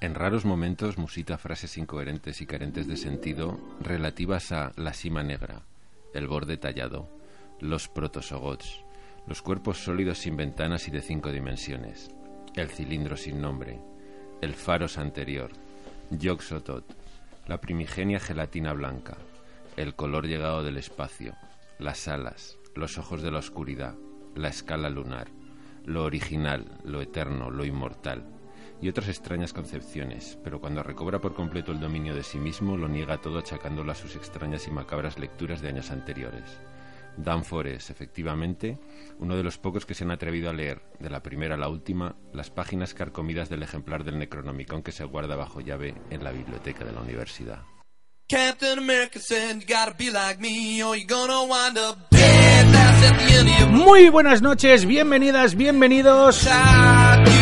En raros momentos musita frases incoherentes y carentes de sentido relativas a la cima negra, el borde tallado, los protosogots, los cuerpos sólidos sin ventanas y de cinco dimensiones, el cilindro sin nombre, el faros anterior, Yoxotot, la primigenia gelatina blanca, el color llegado del espacio, las alas, los ojos de la oscuridad, la escala lunar, lo original, lo eterno, lo inmortal, y otras extrañas concepciones, pero cuando recobra por completo el dominio de sí mismo, lo niega todo achacándolo a sus extrañas y macabras lecturas de años anteriores. Danfor es, efectivamente, uno de los pocos que se han atrevido a leer, de la primera a la última, las páginas carcomidas del ejemplar del Necronomicon que se guarda bajo llave en la biblioteca de la universidad. Captain America said you gotta be like me or you're gonna wind up dead fast at the end of your Muy buenas noches, bienvenidas, bienvenidos.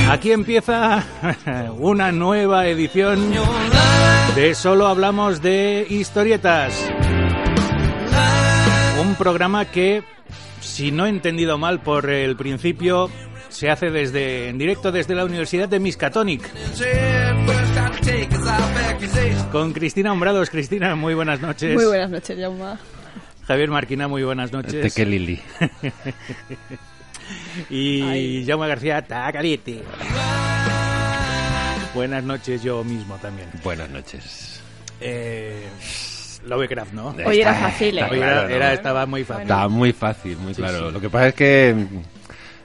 Aquí empieza una nueva edición de Solo Hablamos de Historietas. Un programa que, si no he entendido mal por el principio, se hace desde en directo desde la Universidad de Miskatonic. Con Cristina Hombrados. Cristina, muy buenas noches. Muy buenas noches, Jauma. Javier Marquina, muy buenas noches. Este que Lili. Y. Jaume García, está caliente. Buenas noches yo mismo también. Buenas noches. Eh, Lovecraft, ¿no? Hoy era fácil, ¿eh? Hoy era, estaba muy fácil. Está muy fácil, muy Sí, claro. sí. Lo que pasa es que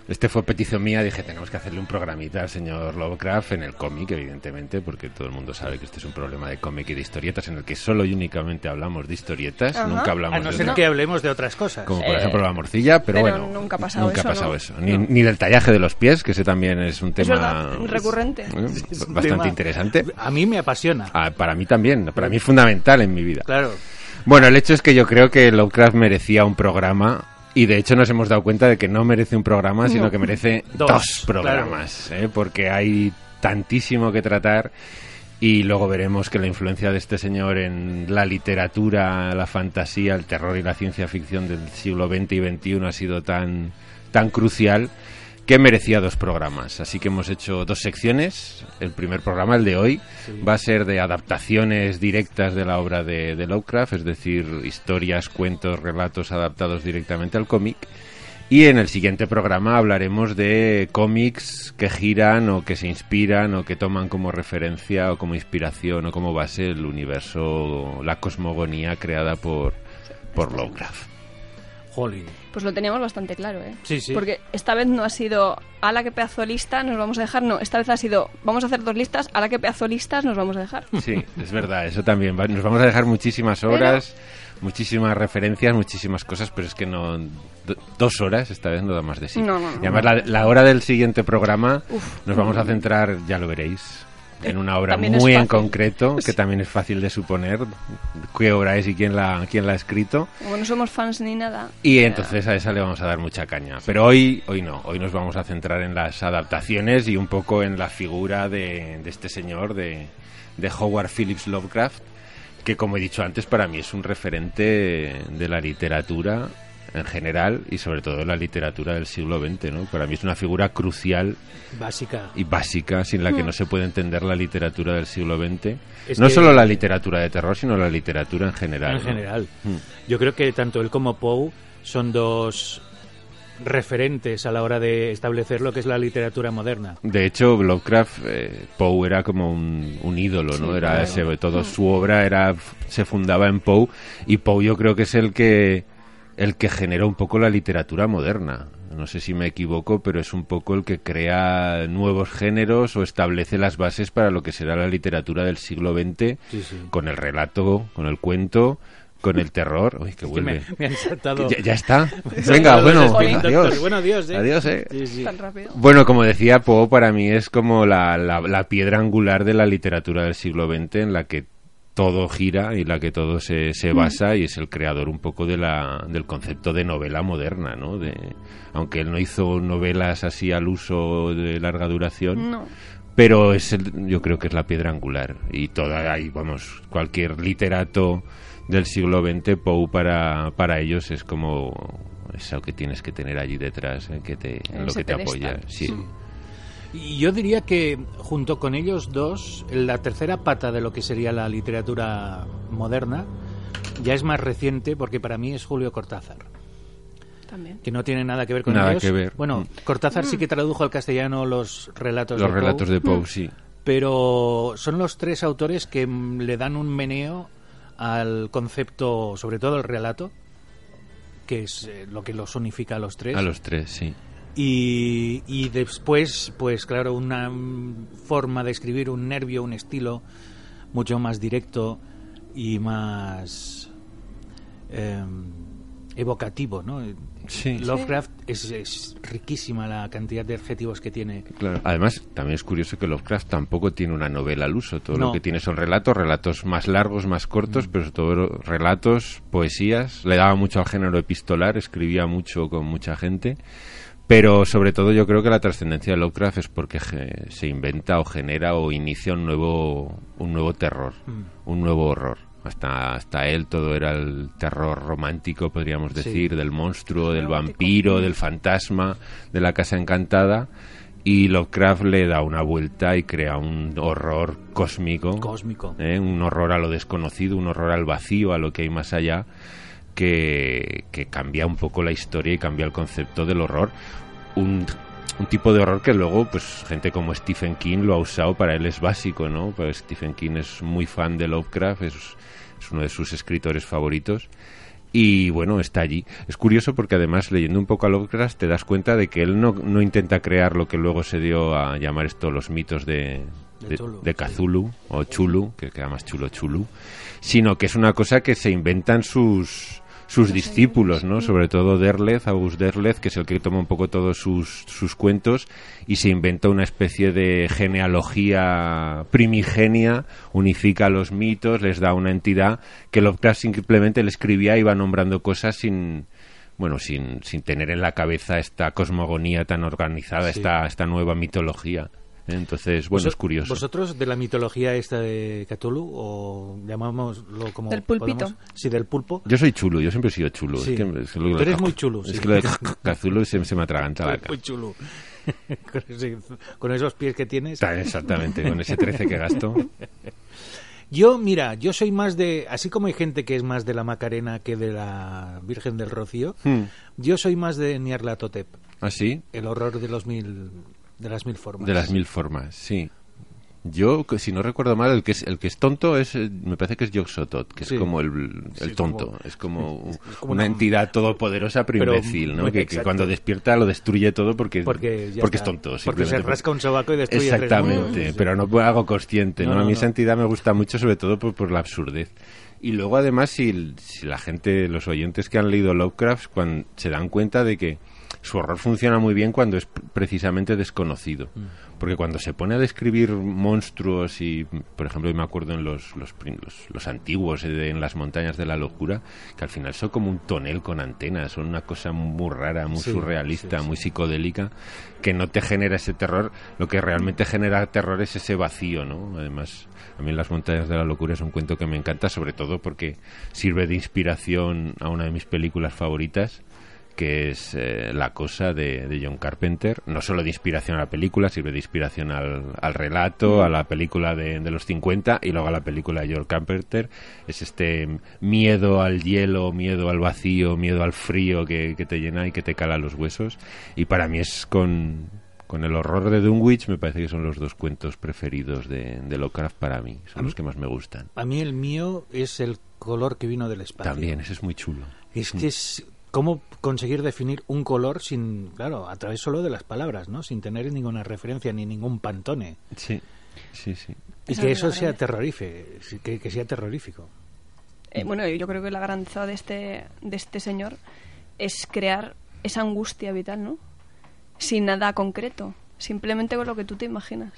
este fue petición mía, dije, tenemos que hacerle un programita al señor Lovecraft en el cómic, evidentemente, porque todo el mundo sabe que este es un problema de cómic y de historietas en el que solo y únicamente hablamos de historietas, Ajá. nunca hablamos A no de ser otra- que hablemos de otras cosas. como por Eh, ejemplo la morcilla, pero, pero bueno, nunca ha pasado nunca eso, ha pasado ¿no? eso. Ni, ni del tallaje de los pies, que ese también es un tema verdad, recurrente. eh, Es un bastante tema- interesante. A mí me apasiona. Ah, para mí también, para mí es fundamental en mi vida. Claro. Bueno, el hecho es que yo creo que Lovecraft merecía un programa y de hecho nos hemos dado cuenta de que no merece un programa, sino que merece Dos, dos, programas, ¿eh? porque hay tantísimo que tratar y luego veremos que la influencia de este señor en la literatura, la fantasía, el terror y la ciencia ficción del siglo XX y XXI ha sido tan, tan crucial que merecía dos programas. Así que hemos hecho dos secciones. El primer programa, el de hoy, va a ser de adaptaciones directas de la obra de, de Lovecraft, es decir, historias, cuentos, relatos adaptados directamente al cómic. Y en el siguiente programa hablaremos de cómics que giran o que se inspiran o que toman como referencia o como inspiración o como base el universo, la cosmogonía creada por, por Lovecraft. Jolín. Pues lo teníamos bastante claro, ¿eh? Sí, sí. Porque esta vez no ha sido a la que pedazo de lista nos vamos a dejar, no. Esta vez ha sido vamos a hacer dos listas, a la que pedazo de listas nos vamos a dejar. Sí, es verdad, eso también. va- Nos vamos a dejar muchísimas horas, muchísimas referencias, muchísimas cosas, pero es que no. do- dos horas esta vez no da más de sí. No, no, no. y además, la, la hora del siguiente programa nos vamos a centrar, ya lo veréis, en una obra muy en concreto, que también es fácil de suponer qué obra es y quién la, quién la ha escrito. Como no somos fans ni nada. Y eh, entonces a esa le vamos a dar mucha caña. Pero hoy, hoy no, hoy nos vamos a centrar en las adaptaciones y un poco en la figura de, de este señor, de, de Howard Phillips Lovecraft, que como he dicho antes, para mí es un referente de la literatura en general y sobre todo de la literatura del siglo XX, ¿no? Para mí es una figura crucial Básica. y básica sin la que no se puede entender la literatura del siglo XX. Es no que- solo la literatura de terror, sino la literatura en general. En ¿no? general. Mm. Yo creo que tanto él como Poe son dos referentes a la hora de establecer lo que es la literatura moderna. De hecho, Lovecraft, eh, Poe era como un, un ídolo, ¿no? Era claro. ese, todo su obra era se fundaba en Poe y Poe yo creo que es el que el que generó un poco la literatura moderna. No sé si me equivoco, pero es un poco el que crea nuevos géneros o establece las bases para lo que será la literatura del siglo XX Sí, sí. con el relato, con el cuento, con el terror. Uy, que Que vuelve. me, me han saltado. Ya, ya está. Venga, bueno, spin adiós. Bueno, adiós, ¿eh? Adiós, eh. Sí, sí. Tan rápido. Bueno, como decía Poe, para mí es como la, la, la piedra angular de la literatura del siglo XX en la que todo gira y la que todo se, se basa y es el creador un poco de la, del concepto de novela moderna, ¿no? De, aunque él no hizo novelas así al uso de larga duración, No. pero es el- yo creo que es la piedra angular. Y toda ahí vamos cualquier literato del siglo XX Poe para, para ellos es como eso que tienes que tener allí detrás eh, que te, en lo que te apoya. sí Y yo diría que junto con ellos dos, la tercera pata de lo que sería la literatura moderna ya es más reciente porque para mí es Julio Cortázar, También. que no tiene nada que ver con Nada ellos. que ver. Bueno, Mm. Cortázar sí que tradujo al castellano los relatos los de Poe, relatos de Poe sí pero son los tres autores que mm, le dan un meneo al concepto, sobre todo el relato, que es eh, lo que los unifica a los tres. a los tres sí Y, y después, pues claro, una mm, forma de escribir, un nervio, un estilo mucho más directo y más em, evocativo, ¿no? Sí. Lovecraft es, es riquísima la cantidad de adjetivos que tiene. Claro. Además, también es curioso que Lovecraft tampoco tiene una novela al uso. Todo No. lo que tiene son relatos, relatos más largos, más cortos, pero sobre todo relatos, poesías. Le daba mucho al género epistolar, escribía mucho con mucha gente. Pero sobre todo yo creo que la trascendencia de Lovecraft es porque se inventa o genera o inicia un nuevo, un nuevo terror, un nuevo horror. Hasta, hasta él todo era el terror romántico, podríamos Sí. decir, del monstruo, del vampiro, del fantasma, de la casa encantada. Y Lovecraft le da una vuelta y crea un horror cósmico. Cósmico. ¿eh? un horror a lo desconocido, un horror al vacío, a lo que hay más allá, que, que cambia un poco la historia y cambia el concepto del horror. Un, un tipo de horror que luego, pues, gente como Stephen King lo ha usado, para él es básico, ¿no? Pues Stephen King es muy fan de Lovecraft, es, es uno de sus escritores favoritos. Y bueno, está allí. Es curioso porque además leyendo un poco a Lovecraft te das cuenta de que él no, no intenta crear lo que luego se dio a llamar esto los mitos de, De de, Cthulhu, de sí. Cthulhu o Chulu, que queda más chulo Chulu, sino que es una cosa que se inventan sus sus discípulos, ¿no? Sobre todo Derleth, August Derleth, que es el que toma un poco todos sus, sus cuentos y se inventa una especie de genealogía primigenia, unifica los mitos, les da una entidad que Lovecraft simplemente le escribía y iba nombrando cosas sin bueno, sin, sin tener en la cabeza esta cosmogonía tan organizada, Sí. esta, esta nueva mitología. Entonces, bueno, es curioso. ¿Vosotros de la mitología esta de Cthulhu o llamámoslo como Del pulpito. podamos? Sí, del pulpo. Yo soy chulo, yo siempre he sido chulo. Sí. Es que, es que lo- Tú eres muy chulo, Es sí. que lo de Cthulhu se, se me atraganta la cara. Muy chulo. con, ese- con esos pies que tienes. Está, Exactamente, con ese 13 que gasto. Yo, mira, yo soy más de. Así como hay gente que es más de la Macarena que de la Virgen del Rocío, Hmm. yo soy más de Nyarlathotep, ¿Así? el horror de los mil. De las mil formas. De las mil formas, sí. Yo, si no recuerdo mal, el que es, el que es tonto es, eh, me parece que es Yog-Sothoth, que Sí. es como el, el Sí, tonto, como- es como, es como una, una- entidad todopoderosa pero, Pero imbécil, ¿no? Que, cuando despierta lo destruye todo porque, Porque, porque es tonto. Porque se rasca un sobaco y destruye Exactamente, pero no algo consciente, ¿no? No, A mí no. esa entidad me gusta mucho, sobre todo por, por la absurdez. Y luego, además, si, si la gente, los oyentes que han leído Lovecraft, cuando se dan cuenta de que su horror funciona muy bien cuando es pr- precisamente desconocido. Mm. Porque cuando se pone a describir monstruos y, por ejemplo, yo me acuerdo en los, los, los- los antiguos, eh, en las montañas de la locura, que al final son como un tonel con antenas, son una cosa muy rara, muy Sí, surrealista, sí, sí. muy psicodélica, que no te genera ese terror. Lo que realmente genera terror es ese vacío, ¿no? Además, a mí Las montañas de la locura es un cuento que me encanta, sobre todo porque sirve de inspiración a una de mis películas favoritas, que es eh, La cosa de, de John Carpenter. No solo de inspiración a la película, sirve de inspiración al, al relato, a la película de, de los 50 y luego a la película de John Carpenter. Es este miedo al hielo, miedo al vacío, miedo al frío que, que te llena y que te cala los huesos. Y para mí es con, con el horror de Dunwich, me parece que son los dos cuentos preferidos de, de Lovecraft para mí. Son los que más me gustan. A mí el mío es el color que vino del espacio. También, ese es muy chulo. Es que es cómo conseguir definir un color sin, claro, a través solo de las palabras, ¿no? Sin tener ninguna referencia ni ningún pantone. Sí, sí, sí. Y que es eso sea terrorífico, que, que sea terrorífico. eh, bueno, yo creo que la grandeza de este, de este señor es crear esa angustia vital, ¿no? Sin nada concreto, simplemente con lo que tú te imaginas.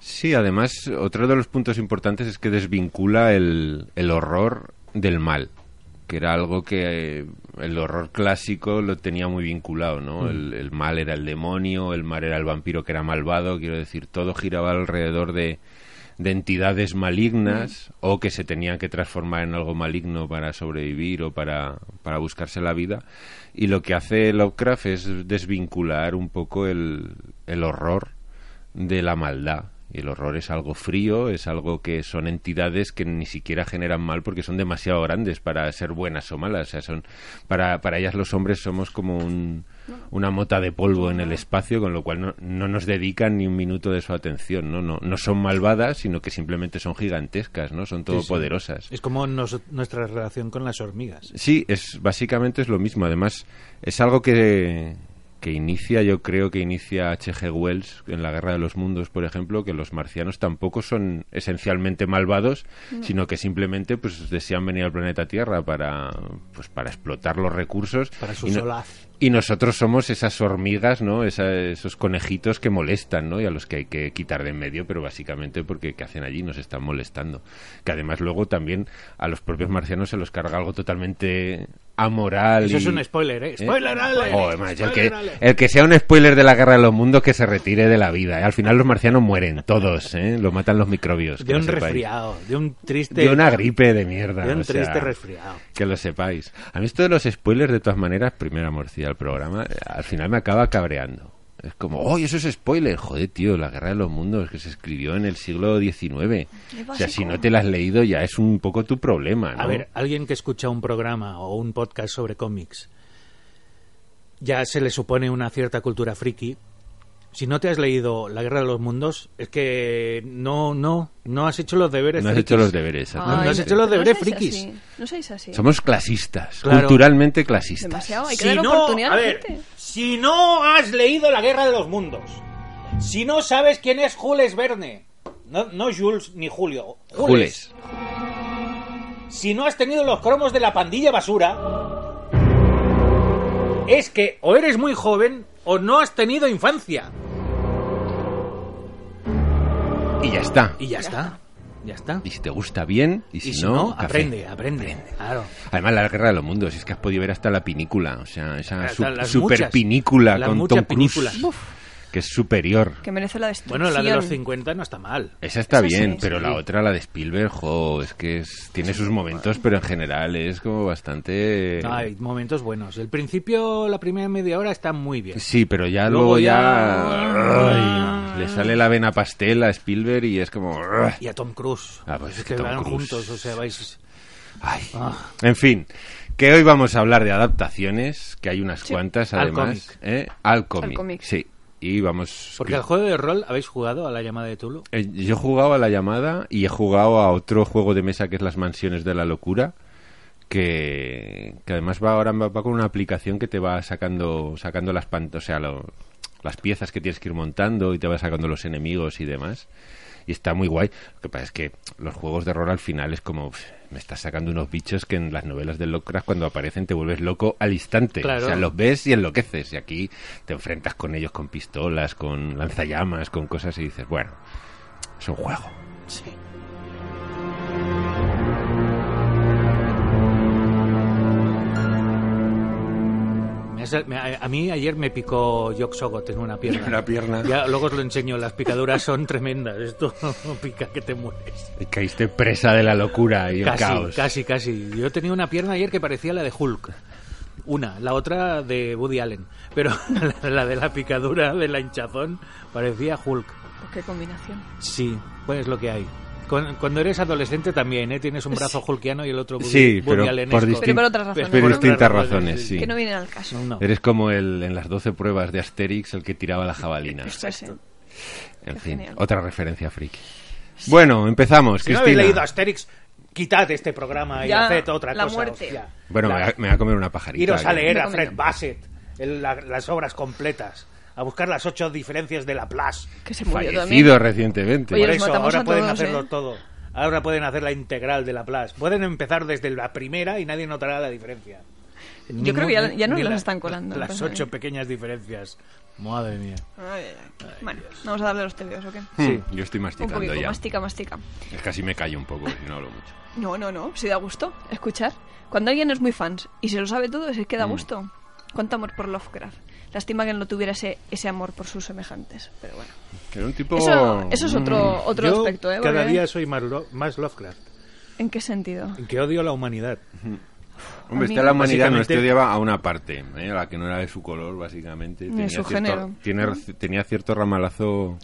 Sí, además, otro de los puntos importantes es que desvincula el, el horror del mal, que era algo que eh, el horror clásico lo tenía muy vinculado, ¿no? El, el mal era el demonio, el mal era el vampiro que era malvado, quiero decir, todo giraba alrededor de, de entidades malignas o que se tenían que transformar en algo maligno para sobrevivir o para, para buscarse la vida. Y lo que hace Lovecraft es desvincular un poco el, el horror de la maldad. Y el horror es algo frío, es algo que son entidades que ni siquiera generan mal porque son demasiado grandes para ser buenas o malas. O sea, son, para, para ellas los hombres somos como un, una mota de polvo en el espacio, con lo cual no, no nos dedican ni un minuto de su atención. ¿no? No, no son malvadas, sino que simplemente son gigantescas, ¿no? son todopoderosas. Es como nos- nuestra relación con las hormigas. Sí, es básicamente es lo mismo. Además, es algo que, que inicia, yo creo que inicia H.G. Wells en la Guerra de los Mundos, por ejemplo, que los marcianos tampoco son esencialmente malvados, sino que simplemente pues desean venir al planeta Tierra para pues para explotar los recursos Para su y no- solaz. y nosotros somos esas hormigas, ¿no? Esa- esos conejitos que molestan, ¿no? Y a los que hay que quitar de en medio, pero básicamente porque ¿qué hacen allí? Nos están molestando. Que además luego también a los propios marcianos se los carga algo totalmente amoral. Eso y- es un spoiler, ¿eh? Spoiler alert. Joder, macho, el, que, Spoiler alert. el que sea un spoiler de la guerra de los mundos que se retire de la vida. ¿eh? Al final los marcianos mueren, todos, ¿eh? Lo matan los microbios. De un resfriado, de un triste... De una gripe de mierda. De un sea, triste resfriado. Que lo sepáis. A mí esto de los spoilers, de todas maneras, primera morcilla del programa, eh, al final me acaba cabreando. Es como, oh, eso es spoiler. Joder, tío, la guerra de los mundos que se escribió en el siglo XIX. O sea, si no te la has leído ya es un poco tu problema, ¿no? A ver, alguien que escucha un programa o un podcast sobre cómics, ya se le supone una cierta cultura friki. Si no te has leído La Guerra de los Mundos, es que no, no, no has hecho los deberes. no has frikis. hecho los deberes. no has hecho los deberes no frikis. así, No seáis así. Somos clasistas, Claro. culturalmente clasistas. Demasiado, hay que Si dar no, oportunidad a a la ver, gente. Si no has leído La Guerra de los Mundos, si no sabes quién es Jules Verne, no, no Jules ni Julio, Jules, Jules. si no has tenido los cromos de la pandilla basura, es que o eres muy joven o no has tenido infancia. Y ya está. Y ya está. Ya está. Y si te gusta bien, y si, Y si no, aprende, aprende. Claro. Además, la guerra de los mundos, es que has podido ver hasta la pinícula, o sea, esa su- super muchas, pinícula con Tom Cruise. Que es superior. Que merece la destrucción. Bueno, la de los 50 no está mal. Esa está Esa bien, sí, pero sí. la otra, la de Spielberg, jo, es que es- tiene sus momentos, pero en general es como bastante... No, hay momentos buenos. El principio, la primera media hora está muy bien. Sí, pero ya Luego luego, ya- ya... ay, le sale la vena pastel a Spielberg y es como... Y a Tom Cruise. Ah, pues es que van juntos, o sea, vais... Ay. Ah. En fin, que hoy vamos a hablar de adaptaciones, que hay unas Sí. cuantas Al además. cómic. ¿eh? Al cómic. cómic. Sí. Y vamos... Porque al juego de rol habéis jugado a la llamada de Tulu. Eh, yo he jugado a la llamada y he jugado a otro juego de mesa que es las mansiones de la locura. Que, que además va ahora va, va con una aplicación que te va sacando sacando las pan- o sea, lo- las piezas que tienes que ir montando y te va sacando los enemigos y demás. Y está muy guay. Lo que pasa es que los juegos de rol al final es como pf, me estás sacando unos bichos que en las novelas de Lovecraft cuando aparecen te vuelves loco al instante. Claro. O sea, los ves y enloqueces. Y aquí te enfrentas con ellos con pistolas, con lanzallamas, con cosas y dices, bueno, es un juego. Sí. Me has- me- A mí ayer me picó Jock Sogot en una pierna. Una pierna. Ya, luego os lo enseño, las picaduras son tremendas. Esto pica que te mueres. Y caíste presa de la locura y el Casi, caos. casi, casi. Yo tenía una pierna ayer que parecía la de Hulk. Una, la otra de Woody Allen. Pero la, la de la picadura, de la hinchazón, parecía Hulk. Pues qué combinación. Sí, pues es lo que hay. Cuando, cuando eres adolescente también, ¿eh? Tienes un brazo hulkiano y el otro Sí, pero por, Pero por otras razones. por Por distintas razones, razones, sí. Que no vienen al caso. No, no. Eres como el en las 12 pruebas de Asterix, el que tiraba la jabalina. Sí. En Qué fin, genial. otra referencia friki. Bueno, empezamos, Si no habéis Cristina. leído Asterix, quitad este programa y Ya, haced otra la cosa. muerte. hostia. Bueno, La- me, voy a, me voy a comer una pajarita. Iros a leer a. Fred Bassett el- la- las obras completas, a buscar las ocho diferencias de Laplace. Que se murió también. Fallecido recientemente. Oye, Por eso, ahora pueden todos, hacerlo ¿eh? todo. ahora pueden hacer la integral de Laplace. Pueden empezar desde la primera y nadie notará la diferencia. Yo creo que ya- ya nos las la- están colando, Las ocho pequeñas diferencias. Madre mía. Ay, ay, ay. Bueno, vamos a darle los tebeos, ¿o qué? Sí. Hmm, Yo estoy Un masticando poquito, ya. mastica, mastica. Es casi me callo un poco, si no hablo mucho. No, no, no, si da gusto escuchar. Cuando alguien es muy fans y se lo sabe todo, es que da Mm. gusto. Cuánto amor por Lovecraft. Lástima que no tuviera ese, ese amor por sus semejantes, pero bueno. Que era un tipo... Eso, eso es otro, Mm. otro Yo aspecto, ¿eh? cada día soy más, Lo- más Lovecraft. ¿En qué sentido? En que odio la humanidad. Hombre, A está la humanidad, no odiaba a una parte, ¿eh? a la que no era de su color, básicamente. De su cierto, género. tiene- tenía cierto ramalazo...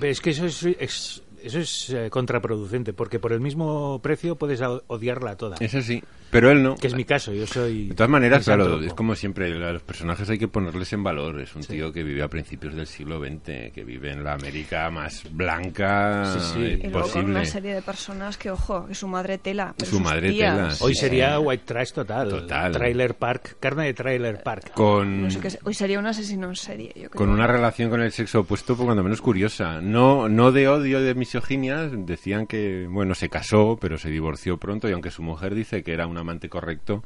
Es que eso es, es- eso es eh, contraproducente, porque por el mismo precio puedes odiarla toda. Es así, pero él no. Que es mi caso, yo soy... De todas maneras, claro, es como siempre, a los personajes hay que ponerles en valor. Es un tío que vive a principios del siglo XX, que vive en la América más blanca Sí, sí. eh, Y luego con posible. una serie de personas que, ojo, que su madre tela. pero Su madre tías- tela, Hoy Sí. sería White Trash total. Total. Trailer Park, carne de Trailer Park. Con, No sé qué hoy sería un asesino en serie, yo creo. con una relación con el sexo opuesto, por cuando menos curiosa. No, no de odio, de misoginia. Decían que, bueno, se casó, pero se divorció pronto. Y aunque su mujer dice que era un amante correcto,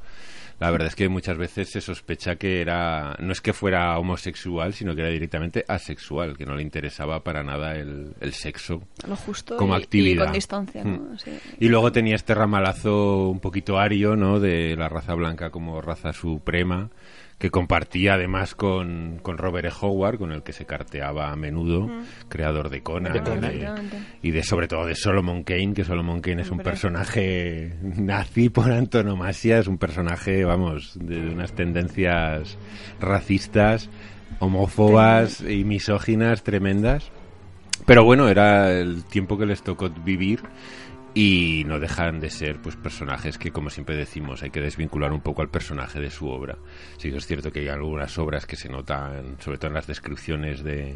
la verdad es que muchas veces se sospecha que era. No es que fuera homosexual, sino que era directamente asexual, que no le interesaba para nada el, el sexo. Lo justo como y, y actividad. con distancia, ¿no? Mm. Sí. Y luego tenía este ramalazo un poquito ario, ¿no? De la raza blanca como raza suprema, que compartía además con, con Robert E. Howard, con el que se carteaba a menudo, creador de Conan, De y Conan. de- de sobre todo de Solomon Kane, que Solomon Kane es un personaje nazi por antonomasia, es un personaje, vamos, de unas tendencias racistas, homófobas y misóginas tremendas. Pero bueno, era el tiempo que les tocó vivir y no dejan de ser pues personajes que como siempre decimos hay que desvincular un poco al personaje de su obra. Sí que es cierto que hay algunas obras que se notan, sobre todo en las descripciones de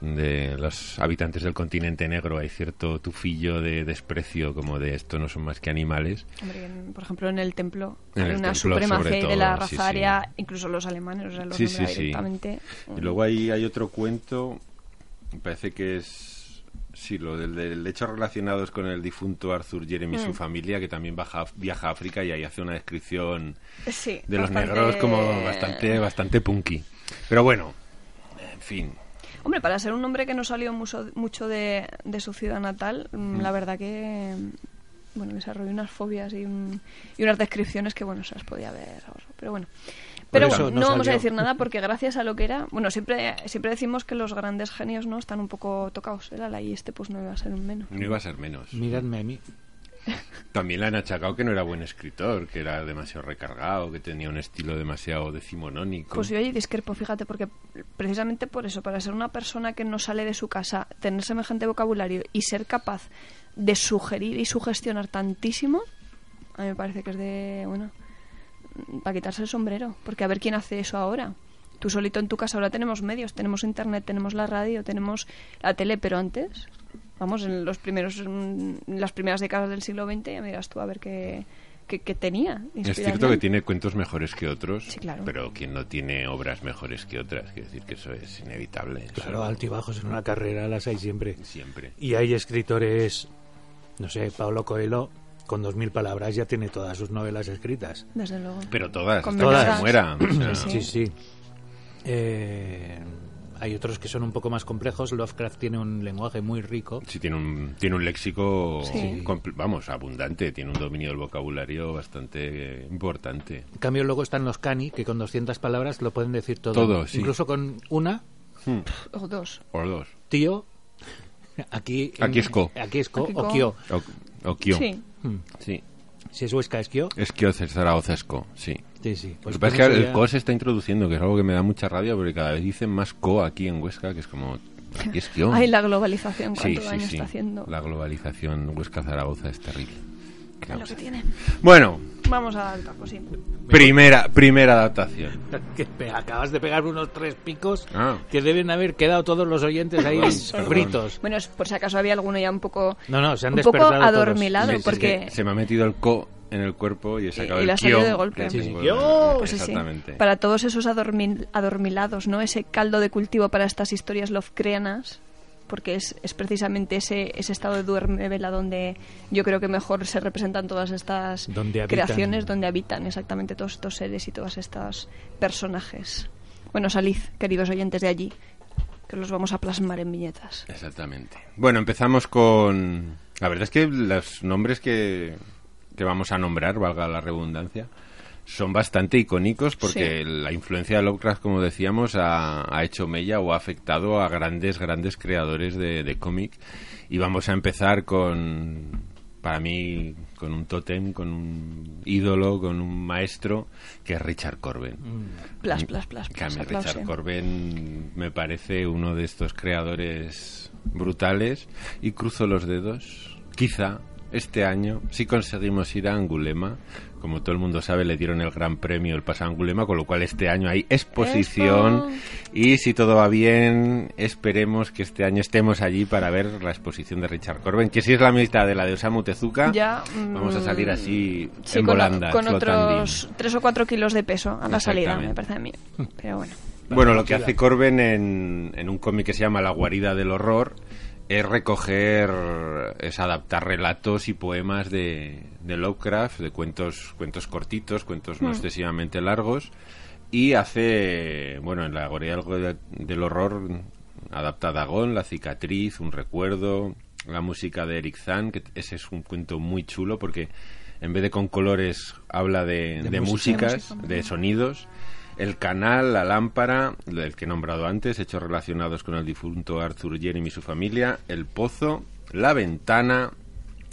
de los habitantes del continente negro hay cierto tufillo de desprecio como de esto no son más que animales Hombre, en- por ejemplo, en el templo En hay el una templo, supremacía ahí de la todo, raza sí, sí. aria, incluso los alemanes, o sea, los Sí, nombra sí, sí. directamente. Y luego ahí hay otro cuento, me parece que es, sí, lo del, del hecho relacionados con el difunto Arthur Jeremy y Mm. su familia, que también baja, viaja a África y ahí hace una descripción Sí, de los negros como bastante, bastante punky. Pero bueno, en fin. Hombre, para ser un hombre que no salió mucho, mucho de, de su ciudad natal, mm, la verdad que mm, bueno, desarrolló unas fobias y, un- y unas descripciones que, bueno, se las podía ver. Pero bueno. Pero eso no no vamos a decir nada porque gracias a lo que era... Bueno, siempre siempre decimos que los grandes genios no están un poco tocados. El ala y este pues no iba a ser un menos. No iba a ser menos. Miradme a mí. También le han achacado que no era buen escritor, que era demasiado recargado, que tenía un estilo demasiado decimonónico. Pues yo ahí discrepo, fíjate, porque precisamente por eso, para ser una persona que no sale de su casa, tener semejante vocabulario y ser capaz de sugerir y sugestionar tantísimo, a mí me parece que es de, bueno, para quitarse el sombrero, porque a ver quién hace eso ahora. Tú solito en tu casa ahora tenemos medios, tenemos internet, tenemos la radio, tenemos la tele, pero antes, vamos, en los primeros, en las primeras décadas del siglo XX, ya miras tú a ver qué, qué, qué tenía. Es cierto que tiene cuentos mejores que otros, Sí, claro. pero quien no tiene obras mejores que otras, quiere decir que eso es inevitable. eso Claro, altibajos en una carrera las hay siempre. siempre. Y hay escritores, no sé, Pablo Coelho, con dos mil palabras ya tiene todas sus novelas escritas. Desde luego. Pero todas, Todas. se muera. o sea, Sí, Sí, sí. Eh, hay otros que son un poco más complejos. Lovecraft tiene un lenguaje muy rico. sí, tiene un, tiene un léxico, Sí. vamos, abundante, tiene un dominio del vocabulario bastante eh, importante. En cambio, luego están los cani, que con 200 palabras lo pueden decir todo. Todo, sí. Incluso con una, Hmm, O dos. O dos. tío, aquí... Aquí es co. Aquí es co o kio. O, kio. Sí. Hmm. Sí. Si es huesca, es kio. Es kio Zaragoza es co, sí. Sí, sí. Pues Lo que pasa es con que eso el co se está introduciendo, que es algo que me da mucha rabia, porque cada vez dicen más co aquí en Huesca, que es como... Aquí es kio. Ay, la globalización, Sí, cuánto sí, daño sí. está haciendo. La globalización Huesca-Zaragoza es terrible. Bueno, Vamos a dar taco, sí. primera, primera adaptación. Que acabas de pegar unos tres picos Ah. que deben haber quedado todos los oyentes ahí fritos. Bueno, por si acaso había alguno ya un poco, No, no, se han un poco despertado todos. adormilado, es porque que se me ha metido el co en el cuerpo y he sacado Y- y el le ha salido kio, de golpe. Sí, sí, tengo- kio. pues sí, sí. Exactamente. para todos esos adormil- adormilados, ¿no? Ese caldo de cultivo para estas historias lovecreanas, porque es, es precisamente ese, ese estado de duerme vela donde yo creo que mejor se representan todas estas Donde creaciones, donde habitan exactamente todos estos seres y todos estos personajes. Bueno, salid, queridos oyentes de allí, que los vamos a plasmar en viñetas. Exactamente. Bueno, empezamos con... La verdad es que los nombres que, que vamos a nombrar, valga la redundancia, son bastante icónicos porque Sí. la influencia de Lovecraft, como decíamos, ha, ha hecho mella o ha afectado a grandes, grandes creadores de, de cómic. Y vamos a empezar con, para mí, con un tótem, con un ídolo, con un maestro, que es Richard Corben. Plas, plas, plas, Que a mí. Richard Corben me parece uno de estos creadores brutales y cruzo los dedos. Quizá este año, si conseguimos ir a Angulema, como todo el mundo sabe, le dieron el gran premio el pasado Angulema, con lo cual este año hay exposición Expo. y si todo va bien, esperemos que este año estemos allí para ver la exposición de Richard Corben, que si es la mitad de la de Osamu Tezuka, Ya, vamos a mm, salir así Sí, en con, con otros 3 o 4 kilos de peso a la salida, me parece a mí. Pero bueno. Bueno, lo que hace Corben en, en un cómic que se llama La guarida del horror es recoger, es adaptar relatos y poemas de, de Lovecraft, de cuentos, cuentos cortitos, cuentos no excesivamente largos, y hace, bueno, en La guarida del, del horror adapta Dagón, La cicatriz, Un recuerdo, la música de Eric Zahn, que ese es un cuento muy chulo porque en vez de con colores habla de, de música. músicas, De música. de sonidos. El canal, la lámpara, el que he nombrado antes, hechos relacionados con el difunto Arthur Jeremy y su familia, el pozo, la ventana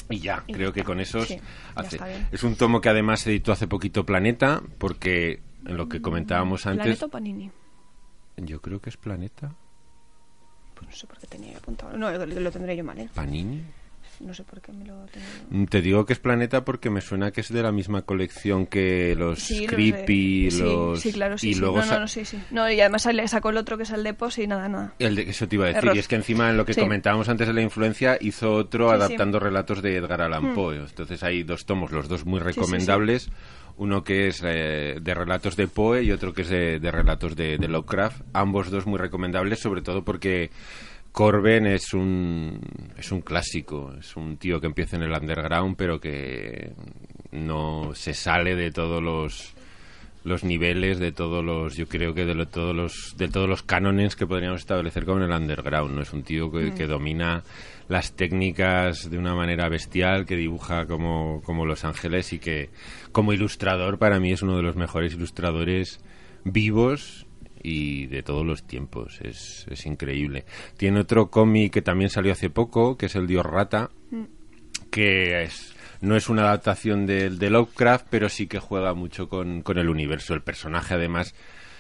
y ya, Y creo ya que con esos Sí, hace. Es un tomo que además editó hace poquito Planeta, porque en lo que comentábamos antes, ¿Planeta o Panini? yo creo que es Planeta, Pues no sé por qué tenía apuntado. No, lo, lo tendré yo mal, ¿eh? Panini. No sé por qué me lo tengo. Mm, Te digo que es Planeta porque me suena que es de la misma colección que los Sí, los Creepy, de- sí, los... Sí, claro, sí. y sí. luego no, sa- no, no, sí, sí. No, y además sale- sacó el otro que es el de Pos y nada, nada. El de, eso te iba a decir, Error. y es que encima en lo que comentábamos antes de la influencia hizo otro Hmm. adaptando relatos de Edgar Allan Poe. Entonces hay dos tomos, los dos muy recomendables. Uno que es eh, de relatos de Poe y otro que es de, de relatos de, de Lovecraft. Ambos dos muy recomendables, sobre todo porque Corben es un, es un clásico. Es un tío que empieza en el underground, pero que no se sale de todos los los niveles de todos los yo creo que de lo- todos los de todos los cánones que podríamos establecer como en el underground no es un tío que, que domina las técnicas de una manera bestial que dibuja como como Los Ángeles y que como ilustrador para mí es uno de los mejores ilustradores vivos y de todos los tiempos. Es, es increíble. Tiene otro cómic que también salió hace poco que es el Dios Rata que es, no es una adaptación de, de Lovecraft, pero sí que juega mucho con, con el universo. El personaje, además,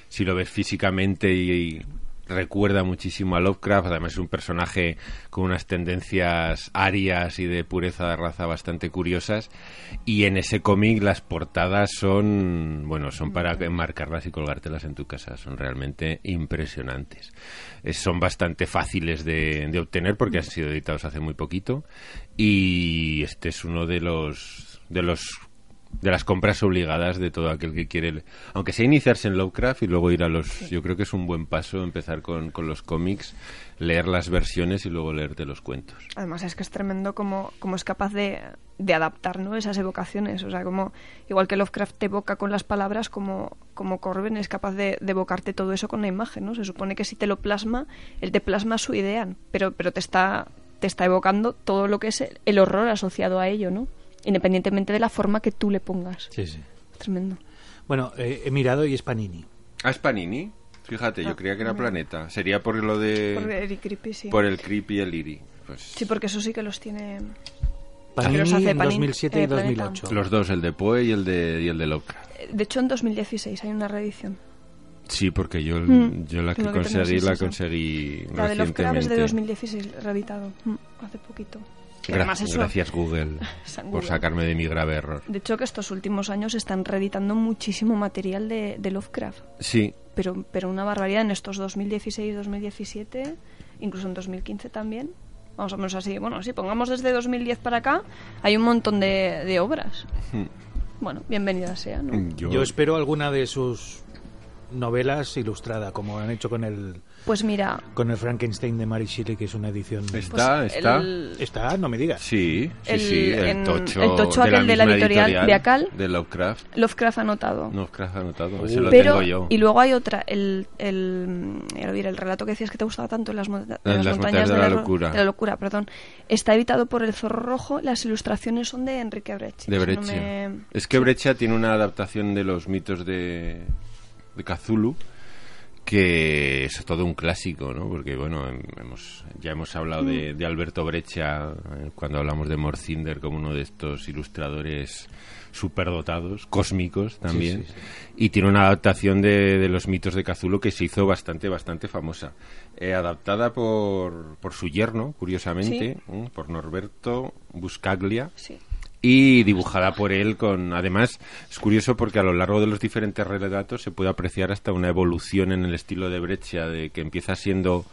si lo ves físicamente y, y recuerda muchísimo a Lovecraft, además es un personaje con unas tendencias arias y de pureza de raza bastante curiosas. Y en ese cómic las portadas son, bueno, son para enmarcarlas y colgártelas en tu casa. Son realmente impresionantes. Eh, son bastante fáciles de, de obtener porque han sido editados hace muy poquito y este es uno de los de los de las compras obligadas de todo aquel que quiere aunque sea iniciarse en Lovecraft y luego ir a los yo creo que es un buen paso empezar con, con los cómics leer las versiones y luego leerte los cuentos Además es que es tremendo como, como es capaz de, de adaptar ¿no? esas evocaciones. O sea, como igual que Lovecraft te evoca con las palabras, como, como Corben es capaz de, de evocarte todo eso con la imagen. ¿no? Se supone que si te lo plasma, él te plasma su idea, pero, pero te está te está evocando todo lo que es el, el horror asociado a ello, ¿no? Independientemente de la forma que tú le pongas. Sí, sí. Tremendo. Bueno, eh, he mirado y es Panini. ah es Panini fíjate yo Ah, creía que era mira. Planeta sería por lo de Por Eric Creepy, sí. por el creep y el iri pues Sí, porque eso sí que los tiene... Panini los hace en Panini, 2007 y eh, Planeta. 2008. los dos el de Poe y el de y el de Lovecraft De hecho, en 2016 hay una reedición. Sí, porque yo, Mm, yo la que conseguí sí, la conseguí La de Lovecraft es de recientemente. 2016, reeditado, mm, hace poquito. Y Gra- además eso- Gracias Google por sacarme de mi grave error. De hecho, que estos últimos años están reeditando muchísimo material de, de Lovecraft. Sí, Pero, pero una barbaridad en estos 2016, 2017, incluso en 2015 también. Vamos a menos así. Bueno, si pongamos desde 2010 para acá, hay un montón de, de obras. Bueno, bienvenida sea, ¿no? Yo, Yo espero alguna de sus novelas ilustrada, como han hecho con el Pues mira, con el Frankenstein de Mary Shelley, que es una edición. Está, pues está. el- Está, no me digas. Sí, sí, El- sí, el en- tocho, el tocho de la aquel de la misma editorial de Acal. de Lovecraft. Lovecraft anotado. Lovecraft anotado, Uh. ese lo Pero, tengo yo. y luego hay otra, el, el, el, el relato que decías que te gustaba tanto, en las, en En las montañas de la ro- locura. de la locura, perdón. Está editado por El Zorro Rojo, las ilustraciones son de Enrique Breccia. De si no Breccia. me- Es que Breccia tiene una adaptación de los mitos de, de Cthulhu que es todo un clásico, ¿no? Porque, bueno, hem- hemos, ya hemos hablado Mm. de, de Alberto Breccia eh, cuando hablamos de Morcinder como uno de estos ilustradores superdotados, cósmicos también. sí, sí. Y tiene una adaptación de, de los mitos de Cthulhu que se hizo bastante, bastante famosa. Eh, adaptada por, por su yerno, curiosamente, ¿eh? por Norberto Buscaglia Sí. Y dibujada por él con además es curioso porque a lo largo de los diferentes relatos se puede apreciar hasta una evolución en el estilo de Breccia de que empieza siendo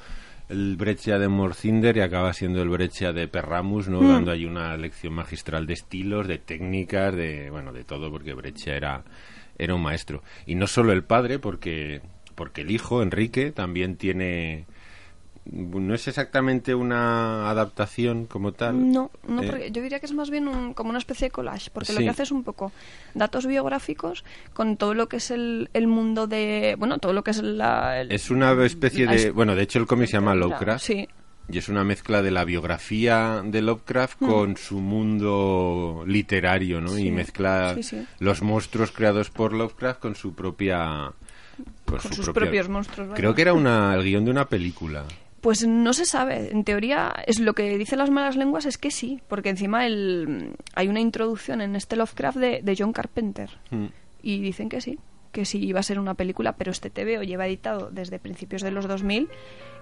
el Breccia de Morcinder y acaba siendo el Breccia de Perramus no dando ahí una lección magistral de estilos de técnicas de bueno de todo porque Breccia era era un maestro. Y no solo el padre porque porque el hijo Enrique también tiene no es exactamente una adaptación como tal No, no Eh, porque yo diría que es más bien un- como una especie de collage, porque lo que hace es un poco datos biográficos con todo lo que es el, el mundo de, bueno, todo lo que es la... el- Es una especie de... Bueno, de hecho el cómic se llama Lovecraft. Sí, Y es una mezcla de la biografía de Lovecraft con su mundo literario, ¿no? Mm. Sí, Y mezcla sí, los monstruos creados por Lovecraft con su propia... con su sus propia- propios monstruos. vaya. Creo que era una, el guion de una película. Pues no se sabe. En teoría, es lo que dicen las malas lenguas es que sí, porque encima el, hay una introducción en este Lovecraft de, de John Carpenter. Mm. Y dicen que sí, que sí iba a ser una película, pero este TVO lleva editado desde principios de los 2000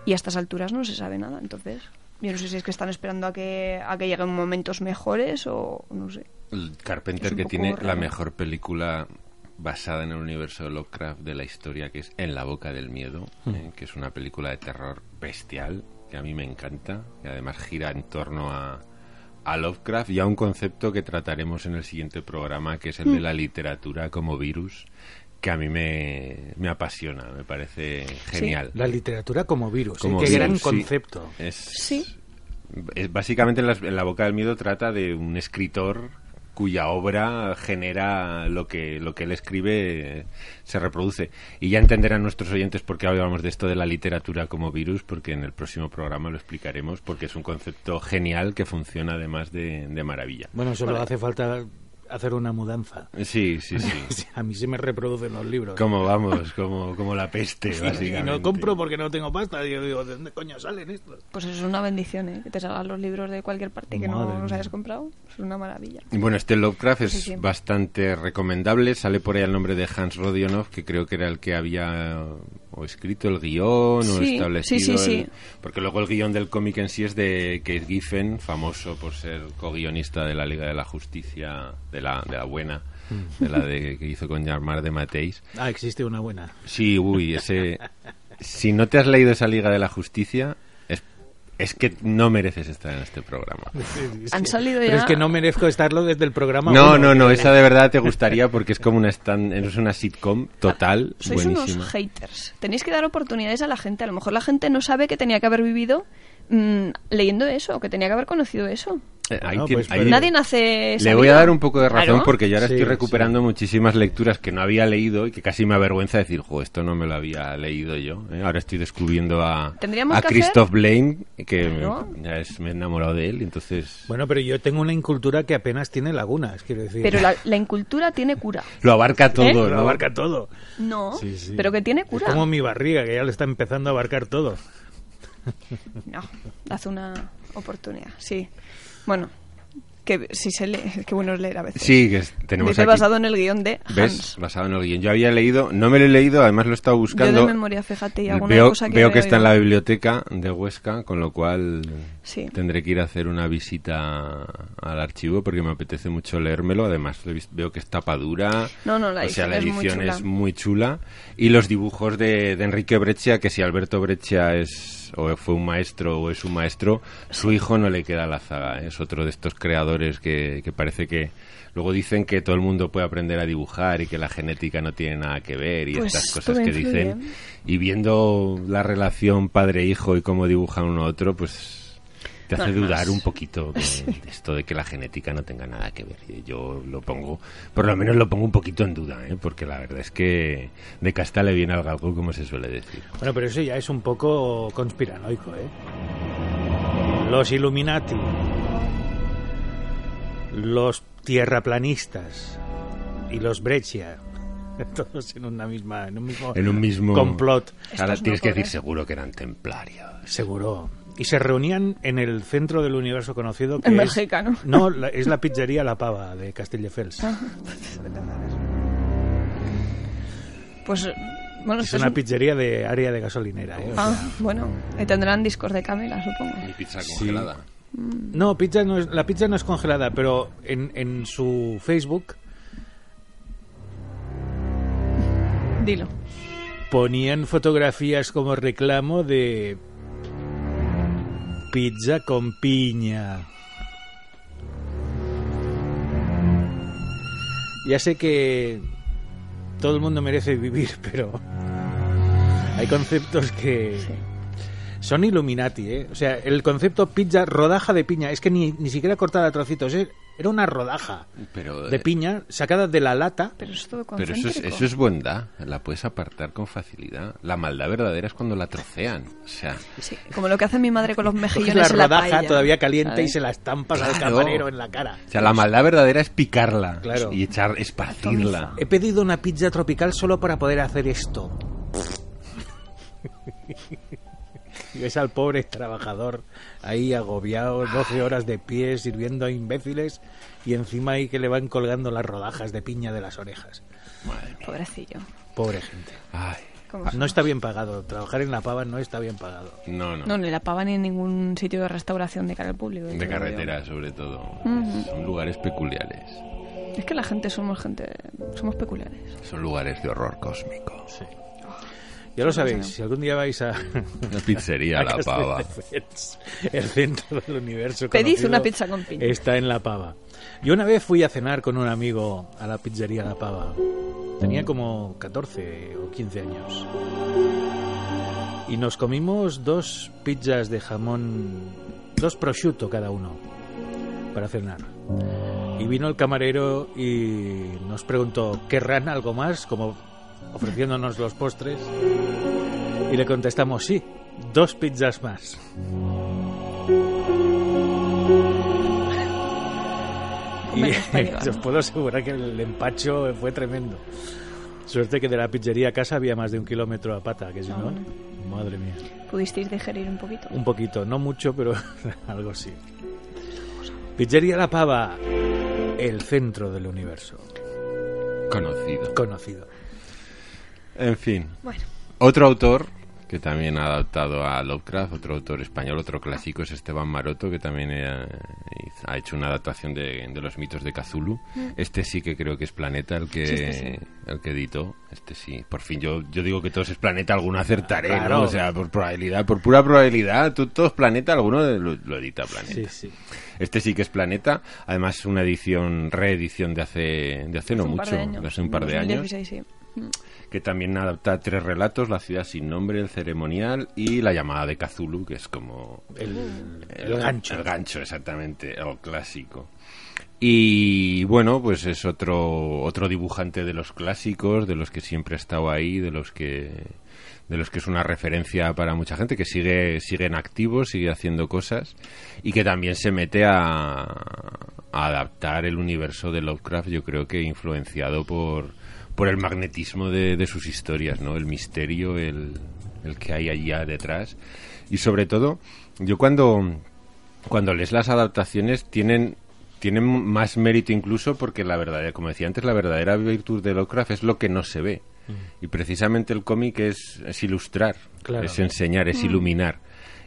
y a estas alturas no se sabe nada. Entonces, yo no sé si es que están esperando a que, a que lleguen momentos mejores o no sé. El Carpenter que tiene la mejor película basada en el universo de Lovecraft de la historia, que es En la boca del miedo, eh, que es una película de terror bestial, que a mí me encanta, y además gira en torno a, a Lovecraft y a un concepto que trataremos en el siguiente programa, que es el de la literatura como virus, que a mí me, me apasiona, me parece genial. La literatura como virus. Como Qué virus, gran sí. concepto. Es, Sí. es- básicamente en La Boca del Miedo trata de un escritor cuya obra genera lo que lo que él escribe eh, se reproduce. Y ya entenderán nuestros oyentes por qué hablamos de esto de la literatura como virus porque en el próximo programa lo explicaremos porque es un concepto genial que funciona además de, de maravilla. Bueno, solo hace falta hacer una mudanza. sí sí sí A mí se me reproducen los libros. como vamos como como la peste Y básicamente no compro porque no tengo pasta. Y yo digo, ¿de dónde coño salen estos? Pues eso es una bendición, ¿eh? Que te salgan los libros de cualquier parte y que no los hayas comprado. Es una maravilla. Y Bueno, este Lovecraft es Sí, sí. bastante recomendable. Sale por ahí el nombre de Hans Rodionov, que creo que era el que había o escrito el guion o Sí, establecido. sí, sí, el- sí. Porque luego el guion del cómic en sí es de Keith Giffen, famoso por ser co-guionista de la Liga de la Justicia, de la, de la buena, de la de, que hizo con Yarmar de Mateis. Ah, existe una buena. Sí, uy, ese... Si no te has leído esa Liga de la Justicia, es, es que no mereces estar en este programa. Han salido Pero ya- es que no merezco estarlo desde el programa. No, no, no, esa de verdad te gustaría porque es como una stand, es una sitcom total, Sois buenísima. unos haters. Tenéis que dar oportunidades a la gente. A lo mejor la gente no sabe que tenía que haber vivido mm, leyendo eso, que tenía que haber conocido eso. Eh, ahí No, tiene- pues, ahí- pero- Nadie nace. Le voy a dar un poco de razón Claro. porque yo ahora Sí, estoy sí. recuperando muchísimas lecturas que no había leído y que casi me avergüenza decir, jo, esto no me lo había leído yo. ¿eh? Ahora estoy descubriendo a, a Christoph Blaine, que Claro. me, ya es- me he enamorado de él, y entonces Bueno, pero yo tengo una incultura que apenas tiene lagunas, quiero decir. Pero la, la incultura tiene cura. lo abarca todo, ¿Eh? Lo ¿no? abarca todo. No, Sí, sí. pero que tiene Es cura. como mi barriga, que ya le está empezando a abarcar todo. No, hace una oportunidad, sí. Bueno, que si se lee, que bueno es leer a veces. Sí, que es- tenemos Dice aquí. basado en el guion de Hans. ¿Ves? Basado en el guion. Yo había leído, no me lo he leído, además lo he estado buscando. Yo de memoria, fíjate, y alguna veo cosa que veo que está en la biblioteca de Huesca, con lo cual Sí. tendré que ir a hacer una visita al archivo porque me apetece mucho leérmelo. Además, veo que es tapadura. No, no, la o sea, la edición es muy es muy chula. Y los dibujos de, de Enrique Breccia, que si Alberto Breccia es o fue un maestro o es un maestro, su hijo no le queda a la zaga. ¿eh? Es otro de estos creadores que, que parece que luego dicen que todo el mundo puede aprender a dibujar y que la genética no tiene nada que ver y Pues estas cosas que influye. dicen. Y viendo la relación padre-hijo y cómo dibujan uno a otro, pues te hace No, dudar un poquito de, de esto de que la genética no tenga nada que ver. Yo lo pongo, por lo menos lo pongo un poquito en duda, ¿eh? porque la verdad es que de casta le viene al galgo, como se suele decir. Bueno, pero eso ya es un poco conspiranoico, ¿eh? Los Illuminati, los tierraplanistas y los Breccia, todos en una misma, en un mismo, En un mismo complot, Ahora no tienes que decir podrán. seguro que eran templarios. seguro. Y se reunían en el centro del universo conocido que En es, Bélgica, ¿no? No, la- es la pizzería La Pava de Castelldefels. Pues, bueno, Es una un- pizzería de área de gasolinera. ¿eh? O sea, Ah, bueno, y tendrán discos de Camila, supongo. Mi pizza congelada. No, pizza no es, la pizza no es congelada, pero en, en su Facebook Dilo. ponían fotografías como reclamo de pizza con piña. Ya sé que todo el mundo merece vivir, pero hay conceptos que son Illuminati, ¿eh? O sea, el concepto pizza, rodaja de piña, es que ni, ni siquiera cortada a trocitos, ¿eh? Era una rodaja Pero, de eh, piña sacada de la lata. Pero eso es todo pero eso es, eso es bondad, la puedes apartar con facilidad. La maldad verdadera es cuando la trocean. O sea, Sí, como lo que hace mi madre con los mejillones la en la rodaja paella, todavía caliente y ¿sabes? se la estampas al Claro. camarero en la cara. o sea, la maldad verdadera es picarla Claro. y echar, esparcirla. He pedido una pizza tropical solo para poder hacer esto. y ves al pobre trabajador ahí agobiado, 12 horas de pie, sirviendo a imbéciles y encima ahí que le van colgando las rodajas de piña de las orejas. Madre mía. Pobrecillo. Pobre gente. Ay, ¿Cómo No está bien pagado. Trabajar en la pava no está bien pagado. no, no. No, ni la pava ni en ningún sitio de restauración de cara al público. De digo carretera, sobre todo. Son lugares peculiares. Es que la gente somos gente, somos peculiares. Son lugares de horror cósmico. Ya lo sabéis, si algún día vais a... La pizzería, a la pava. El centro del universo. Conocido una pizza con piña. Está en La Pava. Yo una vez fui a cenar con un amigo a la pizzería La Pava. Tenía como 14 o 15 años. Y nos comimos dos pizzas de jamón, dos prosciutto cada uno, para cenar. Y vino el camarero y nos preguntó, ¿querrán algo más? Como ofreciéndonos los postres. Y le contestamos, sí, dos pizzas más. Y os ¿no? puedo asegurar que el empacho fue tremendo. Suerte que de la pizzería a casa había más de un kilómetro a pata, que si no, bueno. madre mía. Pudisteis digerir un poquito. Un poquito, no mucho, pero algo así. Pizzería La Pava, el centro del universo, Conocido. conocido. En fin. Bueno, Otro autor que también ha adaptado a Lovecraft, otro autor español, otro clásico es Esteban Maroto, que también eh, ha hecho una adaptación de, de los mitos de Cthulhu. Este sí que creo que es Planeta el que, Mm. Sí, este sí. el que editó. Este sí. Por fin, yo, yo digo que todos es Planeta, alguno acertaré, ¿no? Claro. O sea, por probabilidad, por pura probabilidad, tú, todos Planeta, alguno lo, lo edita Planeta. Sí, sí. Este sí que es Planeta, además es una edición, reedición de hace, de hace no hace mucho, de hace un par de años 2016, sí. Que también adapta tres relatos, La ciudad sin nombre, El ceremonial y La llamada de Cthulhu, que es como El, el gancho. El gancho, exactamente, el clásico. Y bueno, pues es otro otro dibujante de los clásicos, de los que siempre ha estado ahí, de los que de los que es una referencia para mucha gente que sigue sigue en activo, sigue haciendo cosas y que también se mete a, a adaptar el universo de Lovecraft, yo creo que influenciado por por el magnetismo de, de sus historias, ¿no? El misterio, el, el que hay allá detrás y sobre todo yo cuando cuando lees las adaptaciones tienen tienen más mérito incluso porque la verdadera, como decía antes, la verdadera virtud de Lovecraft es lo que no se ve. Y precisamente el cómic es, es ilustrar, Claro. es enseñar, es iluminar.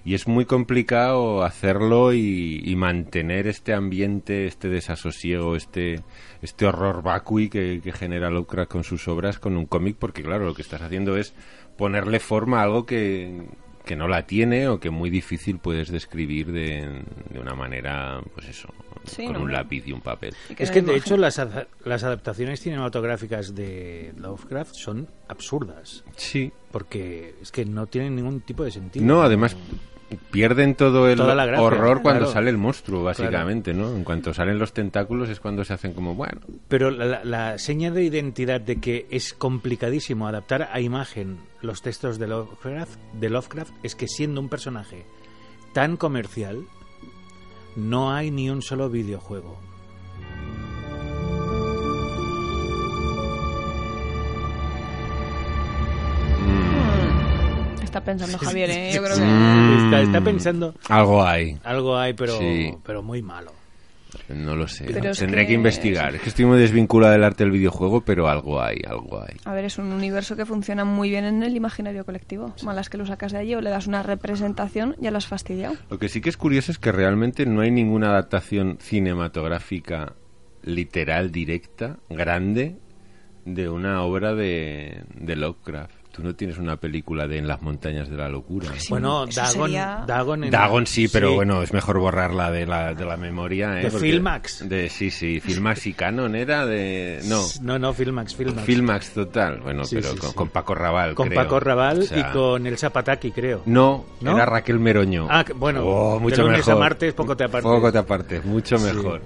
Y es muy complicado hacerlo y, y mantener este ambiente, este desasosiego, este, este horror vacui que, que genera Lovecraft con sus obras con un cómic, porque claro, lo que estás haciendo es ponerle forma a algo que, que no la tiene o que muy difícil puedes describir de, de una manera, pues eso, Sí, con no, un lápiz y un papel. Y que Es que de hecho las, las adaptaciones cinematográficas de Lovecraft son absurdas, Sí. porque es que no tienen ningún tipo de sentido. No, además pierden todo el gracia, horror cuando claro. sale el monstruo, básicamente, ¿no? En cuanto salen los tentáculos es cuando se hacen como, bueno, Pero la, la- la seña de identidad de que es complicadísimo adaptar a imagen los textos de Lovecraft, de Lovecraft es que siendo un personaje tan comercial, no hay ni un solo videojuego. Está pensando Javier, ¿eh? Yo creo que... Mm. Está, está pensando algo hay. algo hay, pero, Sí. pero muy malo. No lo sé. Pero Tendré que... que- investigar. Es que estoy muy desvinculado del arte del videojuego, pero algo hay, algo hay. A ver, es un universo que funciona muy bien en el imaginario colectivo. Malas que lo sacas de allí o le das una representación, ya lo has fastidiado. Lo que sí que es curioso es que realmente no hay ninguna adaptación cinematográfica literal, directa, grande, de una obra de, de Lovecraft. Tú no tienes una película de En las montañas de la locura. Sí, bueno, Dagon, sería- Dagon, en- Dagon sí, pero bueno, es mejor borrarla de la, de la memoria. ¿eh? De Porque- Filmax. De, sí, sí, Filmax y Canon era de... No, No, no, Filmax, Filmax. Filmax total. Bueno, Sí, pero sí, con, sí. con Paco Raval, Con creo. Paco Raval O sea, y con el Zapataki, creo. No, ¿No? era Raquel Meroño. Ah, bueno, Oh, de mucho lunes mejor. a martes, poco te apartes. Poco te apartes, mucho mejor.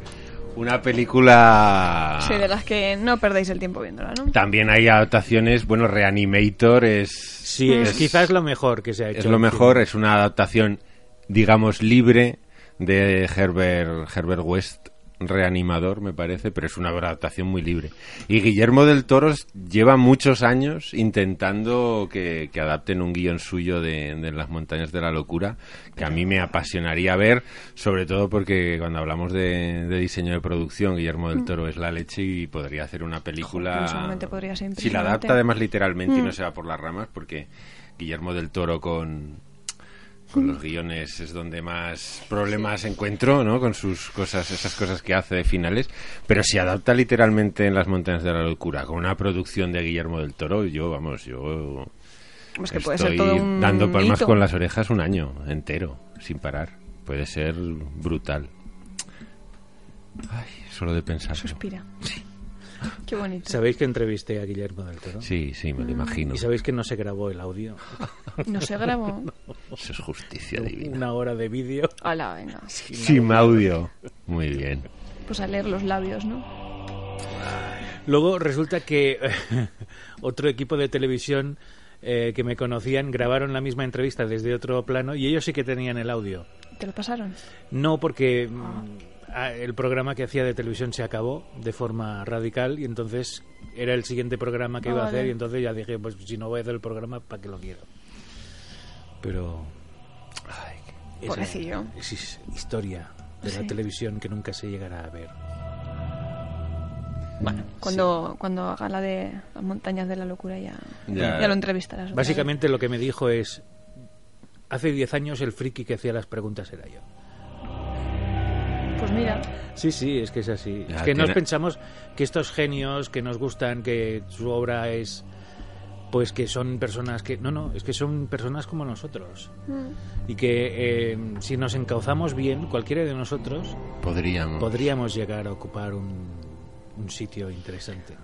Una película... Sí, de las que no perdéis el tiempo viéndola, ¿no? También hay adaptaciones, bueno, Reanimator es... Sí, es, quizás lo mejor que se ha hecho. Es lo mejor, es una adaptación, digamos, libre de Herbert, Herbert West, reanimador, me parece, pero es una adaptación muy libre. Y Guillermo del Toro lleva muchos años intentando que, que adapten un guion suyo de, de Las montañas de la locura, que a mí me apasionaría ver, sobre todo porque cuando hablamos de, de diseño de producción, Guillermo del Toro es la leche y podría hacer una película... Joder, seguramente podría ser si la adapta además literalmente y no Mm. se va por las ramas, porque Guillermo del Toro con con los guiones es donde más problemas encuentro, ¿no? Con sus cosas, esas cosas que hace de finales. Pero si adapta literalmente en Las Montañas de la Locura con una producción de Guillermo del Toro, yo, vamos, yo Pues que puede estoy ser todo un dando palmas hito. con las orejas un año entero, sin parar. Puede ser brutal. Ay, solo de pensar. Suspira. Qué bonito. ¿Sabéis que entrevisté a Guillermo del Toro? Sí, sí, me lo imagino. ¿Y sabéis que no se grabó el audio? No se grabó. Eso es justicia divina. Una hora de vídeo. Hala, venga. Sin audio. Muy bien. Pues a leer los labios, ¿no? Luego resulta que otro equipo de televisión eh, que me conocían grabaron la misma entrevista desde otro plano y ellos sí que tenían el audio. ¿Te lo pasaron? No, porque mm, ah, el programa que hacía de televisión se acabó de forma radical y entonces era el siguiente programa que Ah, iba a hacer y entonces ya dije, pues si no voy a hacer el programa, ¿para qué lo quiero? Pero... ay, esa Pobrecillo. Es, his- historia de la televisión que nunca se llegará a ver. Bueno, cuando, cuando haga la de las montañas de la locura ya, Ya. ya lo entrevistarás. Básicamente lo que me dijo es, hace 10 años el friki que hacía las preguntas era yo. Pues mira, Sí, sí, es que es así. Ya, es que nos tiene- pensamos que estos genios que nos gustan, que su obra es, pues que son personas que... No, no, es que son personas como nosotros. Y que eh, si nos encauzamos bien, cualquiera de nosotros, Podríamos. podríamos llegar a ocupar un, un sitio interesante.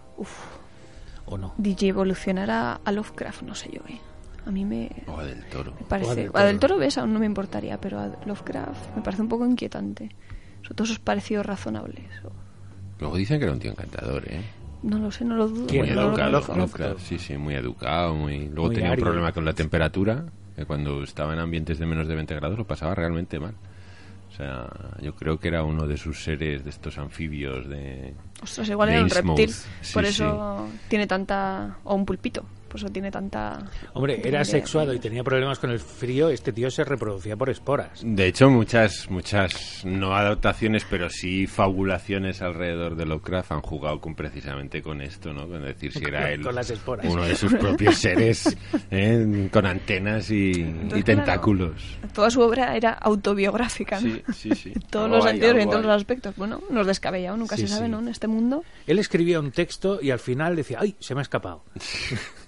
¿O no? DJ evolucionará a Lovecraft, no sé yo, ¿eh? A mí me O del toro. me parece... O a Del A Del Toro. Toro ves, aún no me importaría, pero a Lovecraft me parece un poco inquietante. Sobre todo esos parecidos razonables. Luego dicen que era un tío encantador, ¿eh? No lo sé, no lo dudo. Muy no lo educado. Lovecraft, sí, sí, muy educado. Muy... Luego Muy tenía un ario. problema con la temperatura, que cuando estaba en ambientes de menos de 20 grados lo pasaba realmente mal. O sea, yo creo que era uno de sus seres, de estos anfibios de... Ostras, igual de era un reptil. Sí, por sí. eso tiene tanta... O un pulpito. Por eso tiene tanta... Hombre, era sexuado y tenía problemas con el frío. Este tío se reproducía por esporas. De hecho, muchas, muchas, no adaptaciones, pero sí fabulaciones alrededor de Lovecraft han jugado con precisamente con esto, ¿no? Con decir si era él Con las esporas. uno de sus propios seres ¿eh? con antenas y, tentáculos. Toda su obra era autobiográfica, ¿no? Sí, sí, sí. En todos los sentidos y en todos los aspectos. Bueno, nos descabellado, nunca Sí, se sabe, sí. ¿no? En este mundo. Él escribía un texto y al final decía, ¡ay, se me ha escapado!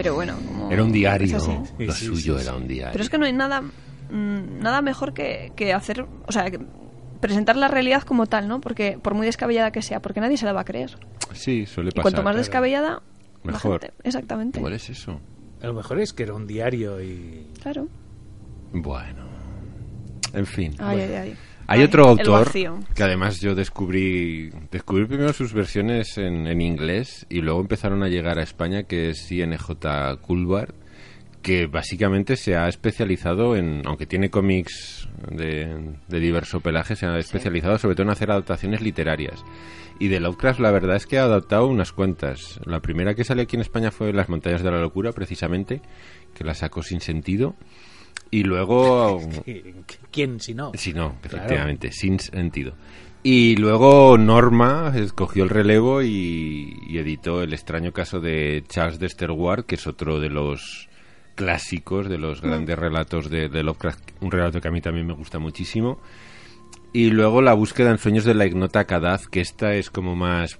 Pero bueno, como Era un diario. Lo Sí, suyo sí, era un diario. Pero es que no hay nada, mm, nada mejor que, que hacer, o sea, que presentar la realidad como tal, ¿no? Porque por muy descabellada que sea, porque nadie se la va a creer. Sí, suele Y pasar. cuanto más claro. descabellada, la Mejor. gente- exactamente. Igual es eso. A lo mejor es que era un diario y... Claro. Bueno. En fin. Ay, ay, ay. Hay Ay, otro autor que además yo descubrí descubrí primero sus versiones en, en inglés y luego empezaron a llegar a España que es INJ Kulvar que básicamente se ha especializado en, aunque tiene cómics de, de diverso pelaje, se ha especializado sobre todo en hacer adaptaciones literarias. Y de Lovecraft la verdad es que ha adaptado unas cuantas. La primera que salió aquí en España fue Las montañas de la locura, precisamente, que la sacó sin sentido. Y luego ¿Quién si no? Sí, no, Claro. efectivamente, sin sentido. Y luego Norma escogió el relevo y, y editó El extraño caso de Charles Dexter Ward, que es otro de los clásicos, de los grandes relatos de, de Lovecraft, un relato que a mí también me gusta muchísimo. Y luego La búsqueda en sueños de la ignota Kadaz, que esta es como más...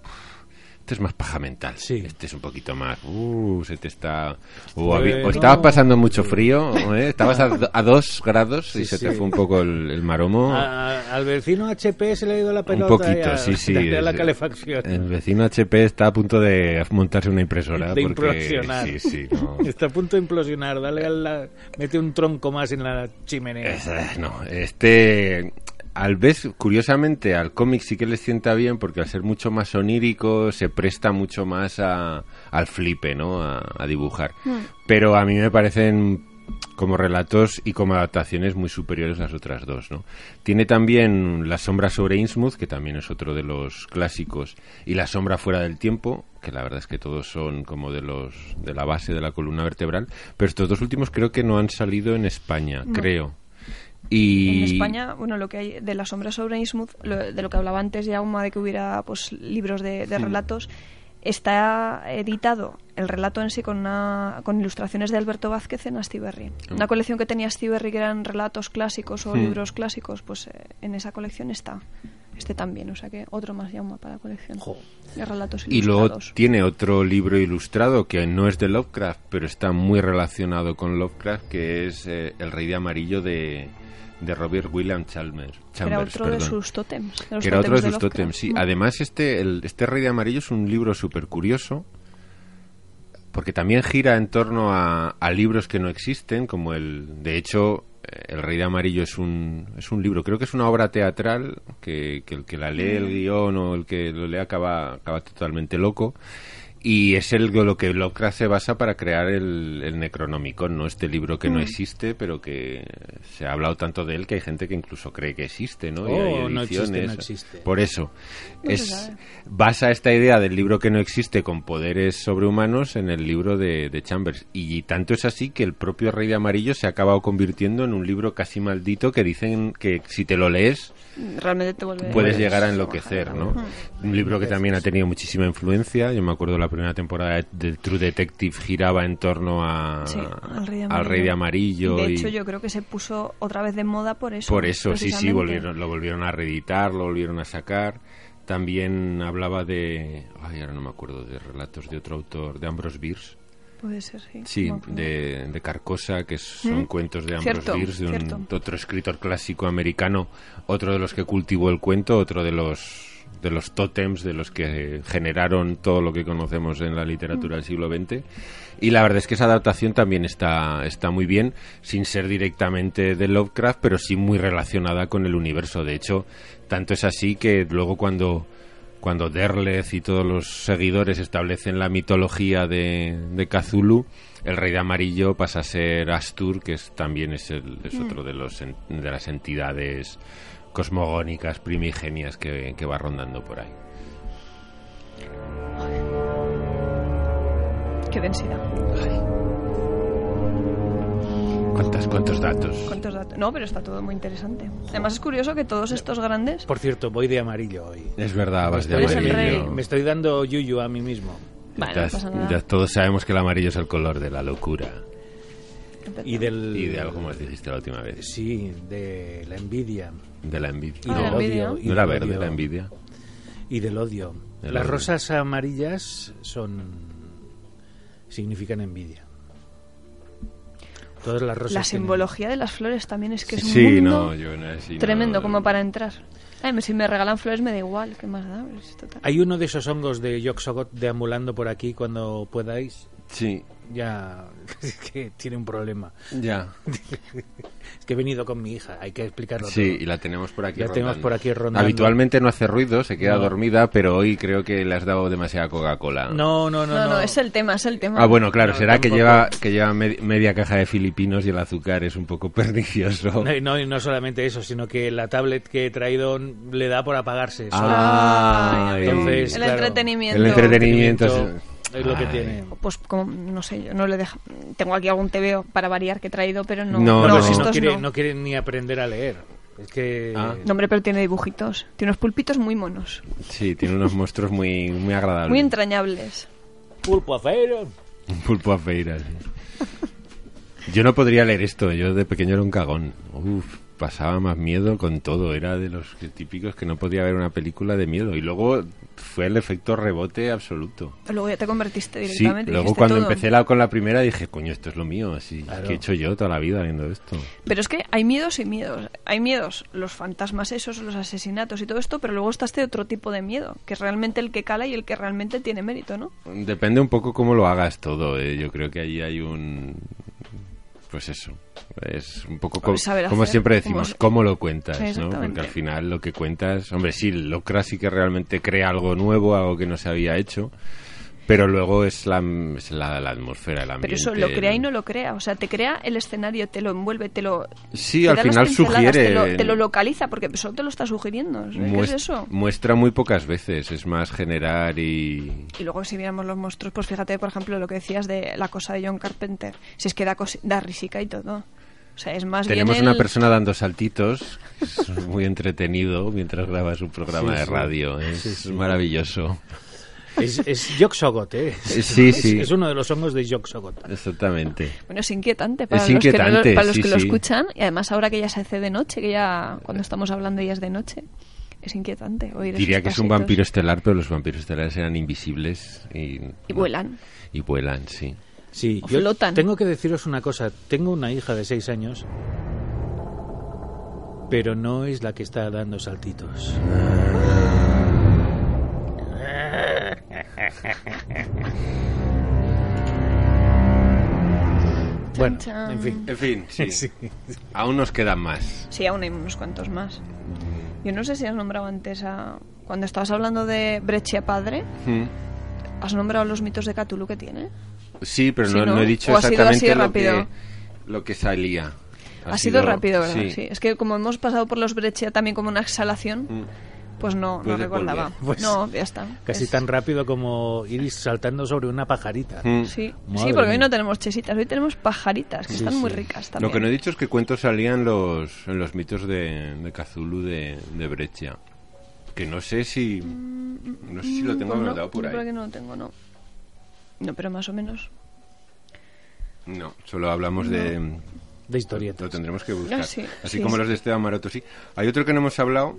Este es más paja mental. Sí. Este es un poquito más... Uh, se te está... O, estabas pasando mucho frío, ¿eh? estabas a, a dos grados y Sí, se te fue un poco el, el maromo. A- al vecino HP se le ha ido la Un pelota poquito, y a, sí, sí. de la calefacción. El vecino HP está a punto de montarse una impresora. de porque, implosionar. Sí, sí, no. Está a punto de implosionar. Dale a la- mete un tronco más en la chimenea. Es- eh, no, este... Al vez, curiosamente, al cómic sí que le sienta bien porque al ser mucho más onírico se presta mucho más a, al flipe, ¿no? A, a dibujar. Pero a mí me parecen como relatos y como adaptaciones muy superiores las otras dos, ¿no? Tiene también La sombra sobre Innsmouth, que también es otro de los clásicos, y La sombra fuera del tiempo, que la verdad es que todos son como de los de la base de la columna vertebral, pero estos dos últimos creo que no han salido en España, creo. Y En España, bueno, lo que hay de la sombra sobre Innsmouth, lo- de lo que hablaba antes ya, de que hubiera pues libros de, de relatos, está editado el relato en sí con, una, con ilustraciones de Alberto Vázquez en Astiberri. Una colección que tenía Astiberri que eran relatos clásicos o Mm. libros clásicos, pues eh, en esa colección está. Este también, o sea que otro más Yauma para la colección Jo. de relatos Y luego ilustrados. tiene otro libro ilustrado que no es de Lovecraft, pero está muy relacionado con Lovecraft, que es eh, El Rey de Amarillo de, de Robert William Chalmers. que era Chambers, otro de sus tótems. de los que era otro de sus tótems, sí. Mm. Además, este, el- este Rey de Amarillo es un libro súper curioso, porque también gira en torno a, a libros que no existen, como el... De hecho, eh, El Rey de Amarillo es un, es un libro, creo que es una obra teatral, que, que el que la lee, el guion o el que lo lee acaba, acaba totalmente loco. Y es el, lo que Lovecraft se basa para crear el, el Necronomicon, ¿no? Este libro que no existe, pero que se ha hablado tanto de él que hay gente que incluso cree que existe, ¿no? Y hay Oh, no existe, ediciones. no existe. Por eso. Es, basa esta idea del libro que no existe con poderes sobrehumanos en el libro de, de Chambers. Y tanto es así que el propio Rey de Amarillo se ha acabado convirtiendo en un libro casi maldito que dicen que si te lo lees Realmente te vuelve... puedes llegar a enloquecer, ¿no? Un libro que también ha tenido muchísima influencia. Yo me acuerdo la primera temporada de True Detective giraba en torno a, Sí, al Rey de al Amarillo. Rey de Amarillo De y- hecho, yo creo que se puso otra vez de moda por eso. por eso, sí, sí, volvieron, lo volvieron a reeditar, lo volvieron a sacar. También hablaba de... Ay, ahora no me acuerdo, de relatos de otro autor, de Ambrose Bierce. Puede ser, sí. Sí, de, de Carcosa, que son ¿Mm? cuentos de Ambrose Cierto, Bierce, de, un- de otro escritor clásico americano, otro de los que cultivó el cuento, otro de los de los tótems, de los que generaron todo lo que conocemos en la literatura del siglo XX. Y la verdad es que esa adaptación también está, está muy bien, sin ser directamente de Lovecraft, pero sí muy relacionada con el universo. De hecho, tanto es así que luego cuando cuando Derleth y todos los seguidores establecen la mitología de, de Cthulhu, el Rey de Amarillo pasa a ser Astur, que es, también es, el, es otro de, los, de las entidades cosmogónicas primigenias que, que va rondando por ahí. Qué densidad. ¿Cuántas, ¿Cuántos datos? ¿Cuántos datos? No, pero está todo muy interesante. Además es curioso que todos estos grandes... Por cierto, voy de amarillo hoy. Es verdad, vas de Eres el amarillo. rey. Me estoy dando yuyu a mí mismo. No pasa nada. ya todos sabemos que el amarillo es el color de la locura. Y del... Y de algo más dijiste la última vez. Sí, de la envidia. De la envidia. Y del odio. y ¿No era del verde odio. la envidia? Y del odio. El Las odio. rosas amarillas son... significan envidia. Todas las rosas. La tienen- simbología de las flores también es que es un Sí, mundo no, yo no, sí, no. tremendo como para entrar. Ay, si me regalan flores me da igual, ¿qué más da? Es total. Hay uno de esos hongos de Yoxogot deambulando por aquí cuando podáis. Sí, Ya es que tiene un problema. ya. Es que he venido con mi hija, hay que explicarlo Sí, todo. y la tenemos por aquí La tenemos rondando. por aquí rondando. Habitualmente no hace ruido, se queda No. dormida, pero hoy creo que le has dado demasiada Coca-Cola. No, no, no, No, no. no, es el tema, es el tema. Ah, bueno, claro, No, será que tampoco. lleva, que lleva med- media caja de filipinos y el azúcar es un poco pernicioso. No, y no, y no solamente eso, sino que la tablet que he traído le da por apagarse. Ah, entonces, el claro, entretenimiento. el entretenimiento es lo que tiene. Pues como, no sé, yo no le dejo. Tengo aquí algún TVO para variar que he traído, pero no. No, No, no. no quiere, no. no quiere ni aprender a leer. Es que... Ah. No, hombre, pero tiene dibujitos. Tiene unos pulpitos muy monos. Sí, tiene unos monstruos muy, muy agradables. Muy entrañables. Pulpo acero. Un pulpo a feira, sí. Yo no podría leer esto, yo de pequeño era un cagón. Uf, pasaba más miedo con todo, era de los típicos que no podía ver una película de miedo. Y luego fue el efecto rebote absoluto. Luego ya te convertiste Sí, directamente. luego dijiste cuando todo. empecé la, con la primera dije, coño, esto es lo mío, así Claro. que he hecho yo toda la vida viendo esto. Pero es que hay miedos y miedos. Hay miedos, los fantasmas esos, los asesinatos y todo esto, pero luego está este otro tipo de miedo, que es realmente el que cala y el que realmente tiene mérito, ¿no? Depende un poco cómo lo hagas todo, eh. yo creo que ahí hay un... Pues eso, es un poco co- Pues como siempre decimos, cómo lo cuentas, ¿no? Porque al final lo que cuentas, hombre, sí, Locra sí que realmente crea algo nuevo, algo que no se había hecho, pero luego es la, es la, la atmósfera, el ambiente. Pero eso lo crea y no lo crea. O sea, te crea el escenario, te lo envuelve, te lo. Sí, te al final sugiere- Te lo, te lo localiza, porque solo te lo está sugiriendo. ¿Qué muest- es eso? Muestra muy pocas veces, es más generar y... Y luego, si viéramos los monstruos, pues fíjate, por ejemplo, lo que decías de la cosa de John Carpenter. Si es que da, da risica y todo. O sea, es más Tenemos bien. una el- persona dando saltitos, es muy entretenido mientras graba su programa Sí, de sí. radio, es Sí, sí. maravilloso. Es, es Yoxogot, ¿eh? Sí, Es- sí. Es, uno de los hongos de Yoxogot. Exactamente. Bueno, es inquietante para Es los que, inquietante, lo, para los sí, que lo escuchan. Y además, ahora que ya se hace de noche, que ya cuando estamos hablando ya es de noche, es inquietante oír Diría esos que es un vampiro estelar, pero los vampiros estelares eran invisibles y, Y vuelan. Y vuelan, sí. Sí, O yo flotan. tengo que deciros una cosa. Tengo una hija de seis años, pero no es la que está dando saltitos. Bueno, en fin. En fin, sí. Sí. Aún nos quedan más. Sí, aún hay unos cuantos más. Yo no sé si has nombrado antes a... Cuando estabas hablando de Breccia Padre, Mm. ¿has nombrado los mitos de Cthulhu que tiene? Sí, pero Sí, no, ¿no? no he dicho ¿O ha sido exactamente lo, rápido? que, lo que salía. Ha, sido, rápido, ¿verdad? Sí. Sí. Es que como hemos pasado por los Breccia también como una exhalación, Mm. Pues no, no Puedes recordaba. Pues no, ya está. Casi Es- tan rápido como ir saltando sobre una pajarita. Mm. Sí, Madre sí, porque hoy no tenemos chesitas, hoy tenemos pajaritas, que Sí, están muy sí. ricas también. Lo que no he dicho es que cuentos salían los, en los mitos de, de Cthulhu de, de Breccia. Que no sé si. No sé si lo tengo Pues no, anotado por yo creo ahí. que no lo tengo, no. No, pero más o menos. No, solo hablamos de. De historietas. Lo tendremos que buscar. Ah, sí, Así sí, como sí. los de Esteban Maroto, sí. Hay otro que no hemos hablado,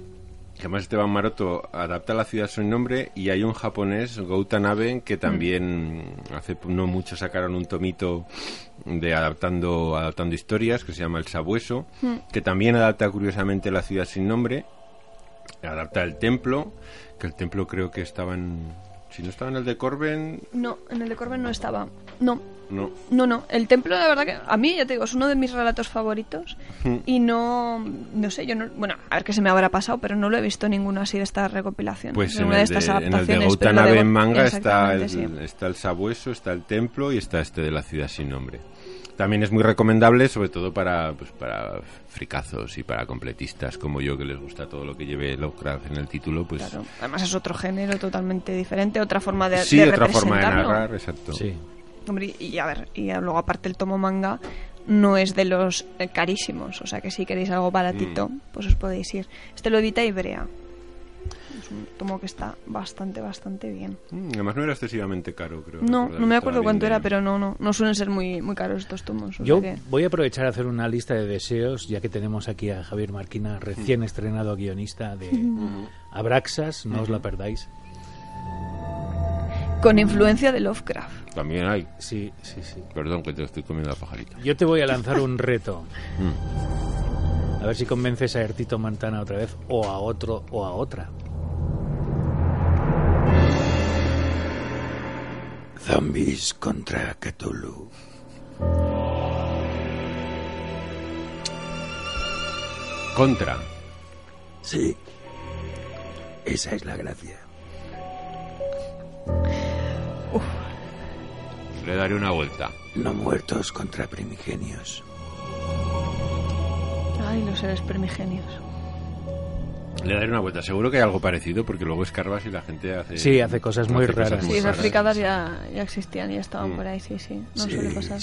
además Esteban Maroto adapta la ciudad su nombre, y hay un japonés, Goutanabe, que también hace no mucho sacaron un tomito de adaptando, adaptando historias, que se llama El Sabueso, que también adapta curiosamente la ciudad sin nombre, adapta el templo, que el templo creo que estaba en... Si no estaba en el de Corben, No, en el de Corben no estaba. No, no. no, no. El templo, la verdad que a mí, ya te digo, es uno de mis relatos favoritos. Y no, no sé, yo no. Bueno, a ver qué se me habrá pasado, pero no lo he visto ninguno así de esta recopilación. Pues en una el de estas en el de adaptaciones. de Goutanabe Go- en manga está el, sí. está el sabueso, está el templo y está este de la ciudad sin nombre. También es muy recomendable, sobre todo para, pues, para fricazos y para completistas como yo, que les gusta todo lo que lleve Lovecraft en el título. Pues Claro. Además es otro género totalmente diferente, otra forma de, sí, de otra forma de narrar, exacto. Sí. Hombre, y a ver, y luego aparte el tomo manga no es de los eh, carísimos, o sea que si queréis algo baratito, Mm. pues os podéis ir. Este lo edita Ibrea. Es un tomo que está bastante, bastante bien. Mm, además no era excesivamente caro, creo. No, recordar, no me acuerdo cuánto era, pero no, no, no suelen ser muy, muy caros estos tomos. Yo que- voy a aprovechar a hacer una lista de deseos, ya que tenemos aquí a Javier Marquina, recién estrenado guionista de Abraxas, no os la perdáis. Con influencia de Lovecraft. También hay. Sí, sí, sí. Perdón que te estoy comiendo la pajarita. Yo te voy a lanzar un reto. Mm. A ver si convences a Ertito Montana otra vez, o a otro, o a otra. Zombies contra Cthulhu. Contra. Sí. Esa es la gracia. Le daré una vuelta. No muertos contra primigenios. Ay, los seres primigenios. Le daré una vuelta. Seguro que hay algo parecido porque luego escarbas y la gente hace... Sí, hace cosas muy hace cosas raras. Sí, muy esas raras. fricadas ya, ya existían, ya estaban Mm. por ahí, sí, sí. No suele pasar.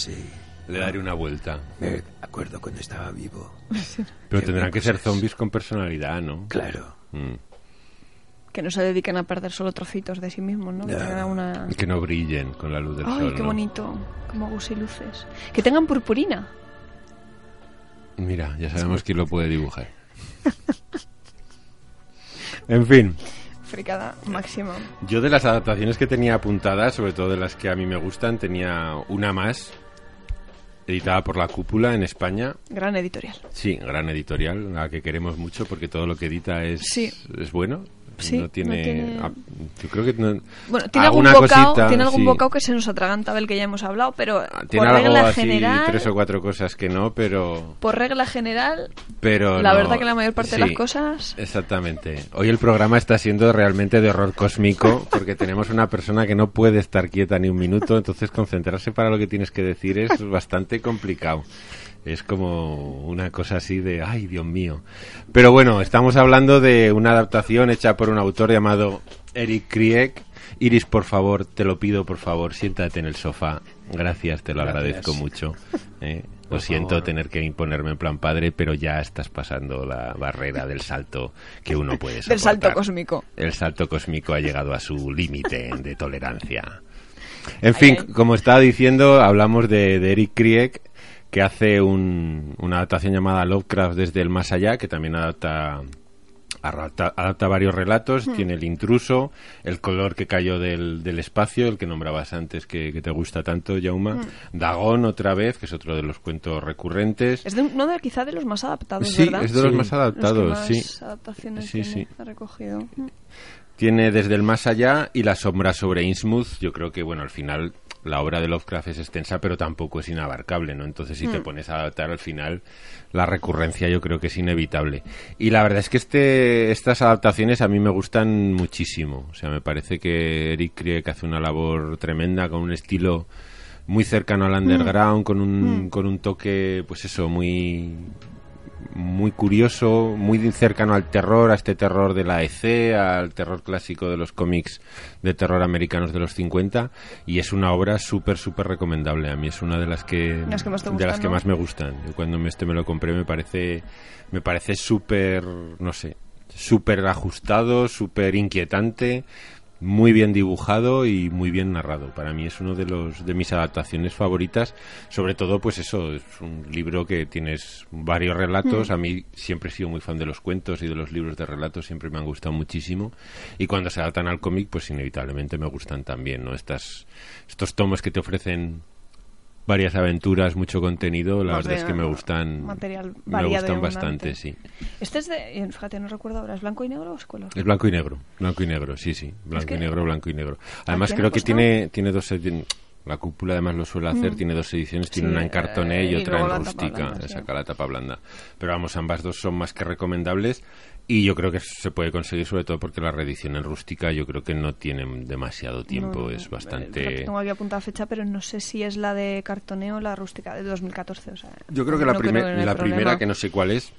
Le daré una vuelta. Me acuerdo cuando estaba vivo. Pero tendrán que ser zombies con personalidad, ¿no? Claro. Mm. Que no se dediquen a perder solo trocitos de sí mismos, ¿no? Que tengan una... Y Que no brillen con la luz del Ay, sol. qué ¿no? bonito. Como gusiluces. Que tengan purpurina. Mira, ya sabemos quién lo puede dibujar. en fin, Fricada máxima. yo de las adaptaciones que tenía apuntadas, sobre todo de las que a mí me gustan, tenía una más, editada por La Cúpula en España. Gran editorial. Sí, gran editorial, la que queremos mucho porque todo lo que edita es, Sí. es bueno. Sí, no tiene, no tiene- Yo creo que no- Bueno, tiene algún, bocado, cosita, tiene algún sí. bocado que se nos atraganta del que ya hemos hablado, pero Ah, por Tiene algo regla así, general, tres o cuatro cosas que no, pero... por regla general, pero la no, verdad que la mayor parte de las cosas Exactamente. Hoy el programa está siendo realmente de horror cósmico porque tenemos una persona que no puede estar quieta ni un minuto, entonces concentrarse para lo que tienes que decir es bastante complicado. Es como una cosa así de, ay, Dios mío. Pero bueno, estamos hablando de una adaptación hecha por un autor llamado Eric Krieg. Iris, por favor, te lo pido, por favor, siéntate en el sofá. Gracias, te lo Gracias. agradezco mucho. ¿eh? Lo siento favor. tener que imponerme en plan padre, pero ya estás pasando la barrera del salto que uno puede soportar. del salto cósmico. El salto cósmico ha llegado a su límite de tolerancia. En fin, ay. como estaba diciendo, hablamos de, de Eric Krieg, que hace un- una adaptación llamada Lovecraft desde el más allá, que también adapta, adapta, adapta varios relatos. Tiene el intruso, el color que cayó del, del espacio, el que nombrabas antes que, que te gusta tanto, Jauma. Dagón, otra vez, que es otro de los cuentos recurrentes. Es de uno de quizá de los más adaptados, Sí, ¿verdad? es de los Sí. más adaptados, los que más sí. adaptaciones Sí, tiene, sí. ha recogido. Tiene desde el más allá y la sombra sobre Innsmouth. Yo creo que, bueno, al final la obra de Lovecraft es extensa, pero tampoco es inabarcable, ¿no? Entonces, si te pones a adaptar al final, la recurrencia yo creo que es inevitable. Y la verdad es que este, estas adaptaciones a mí me gustan muchísimo. O sea, me parece que Eric Krieg hace una labor tremenda con un estilo muy cercano al underground, con un, con un toque, pues eso, muy muy curioso, muy cercano al terror, a este terror de la EC, al terror clásico de los cómics de terror americanos de los 50 y es una obra súper súper recomendable. A mí es una de las que Las de las que ¿no? más me gustan. Yo cuando me, este me lo compré me parece me parece súper, no sé, súper ajustado, súper inquietante, muy bien dibujado y muy bien narrado. Para mí es uno de los de mis adaptaciones favoritas, sobre todo pues eso, es un libro que tienes varios relatos. A mí siempre he sido muy fan de los cuentos y de los libros de relatos, siempre me han gustado muchísimo y cuando se adaptan al cómic pues inevitablemente me gustan también, ¿no? Estas estos tomos que te ofrecen varias aventuras, mucho contenido, la Más verdad es que me gustan material me gustan bastante, sí. Este es de, eh, fíjate, no recuerdo ahora, ¿es blanco y negro o es color? Es blanco y negro, blanco y negro, sí, sí, blanco que- y negro, blanco y negro. Además creo que tiene tiene dos la cúpula además lo suele hacer, tiene dos ediciones, tiene Mm. Una en cartoné eh, y y otra en rústica, saca la tapa blanda. Pero vamos, ambas dos son más que recomendables y yo creo que se puede conseguir sobre todo porque la reedición en rústica yo creo que no tiene demasiado tiempo, No, no, es bastante tengo aquí apuntada fecha, pero no sé si es la de cartoneo o la rústica de 2014. O sea, Yo creo que la, primer- creo que primera, que no sé cuál es,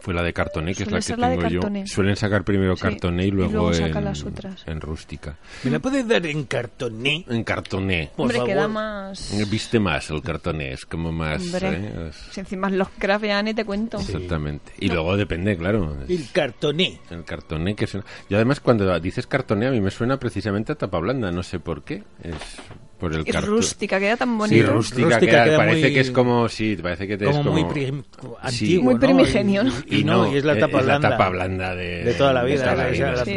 fue la de cartoné, que Suele es la que tengo yo. cartoné. Suelen sacar primero Sí, cartoné y y luego, sacan en, las otras. en rústica. ¿Me la puedes dar en cartoné? En cartoné. Por Hombre, favor. queda más... Viste más el cartoné, es como más... Hombre, ¿eh? Es- si encima los craft ya ni te cuento. Exactamente. Y luego depende, claro. El cartoné. El cartoné que suena... Y además cuando dices cartoné a mí me suena precisamente a tapa blanda, no sé por qué. Es... por el cartón. rústica, queda tan Sí, bonito. rústica, Rústica queda- queda parece muy- que es como, sí, parece que te como es como muy prim- Sí. antiguo, Muy ¿no? primigenio, ¿no? Y, y no, y es la eh, tapa es la blanda. tapa blanda de, de toda la vida, toda la la sí,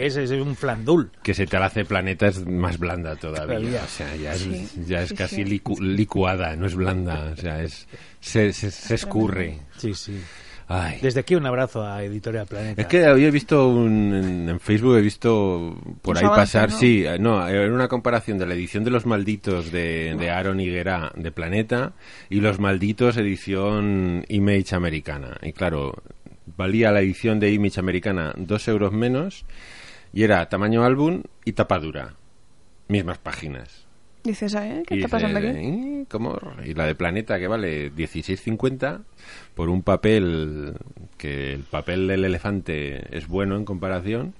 ese es un flandul. que se te la hace planeta es más blanda todavía. Todavía. O sea, ya es, Sí, ya es sí, casi sí. licu- licuada, no es blanda. O sea, es se, se, se escurre. Sí, sí. Ay. Desde aquí un abrazo a Editorial Planeta. Es que había visto un, en, en Facebook, he visto por ahí pasar, ¿no? sí, eh, no, era una comparación de la edición de Los Malditos de, de Aaron Higuera de Planeta y Los Malditos edición Image americana. Y claro, valía la edición de Image americana dos euros menos y era tamaño álbum y tapadura. Mismas páginas. Dices, ¿eh? ¿Qué Y está pasando dices, aquí? "¿Eh? ¿Cómo? Y la de Planeta que vale 16.50 por un papel que el papel del elefante es bueno en comparación.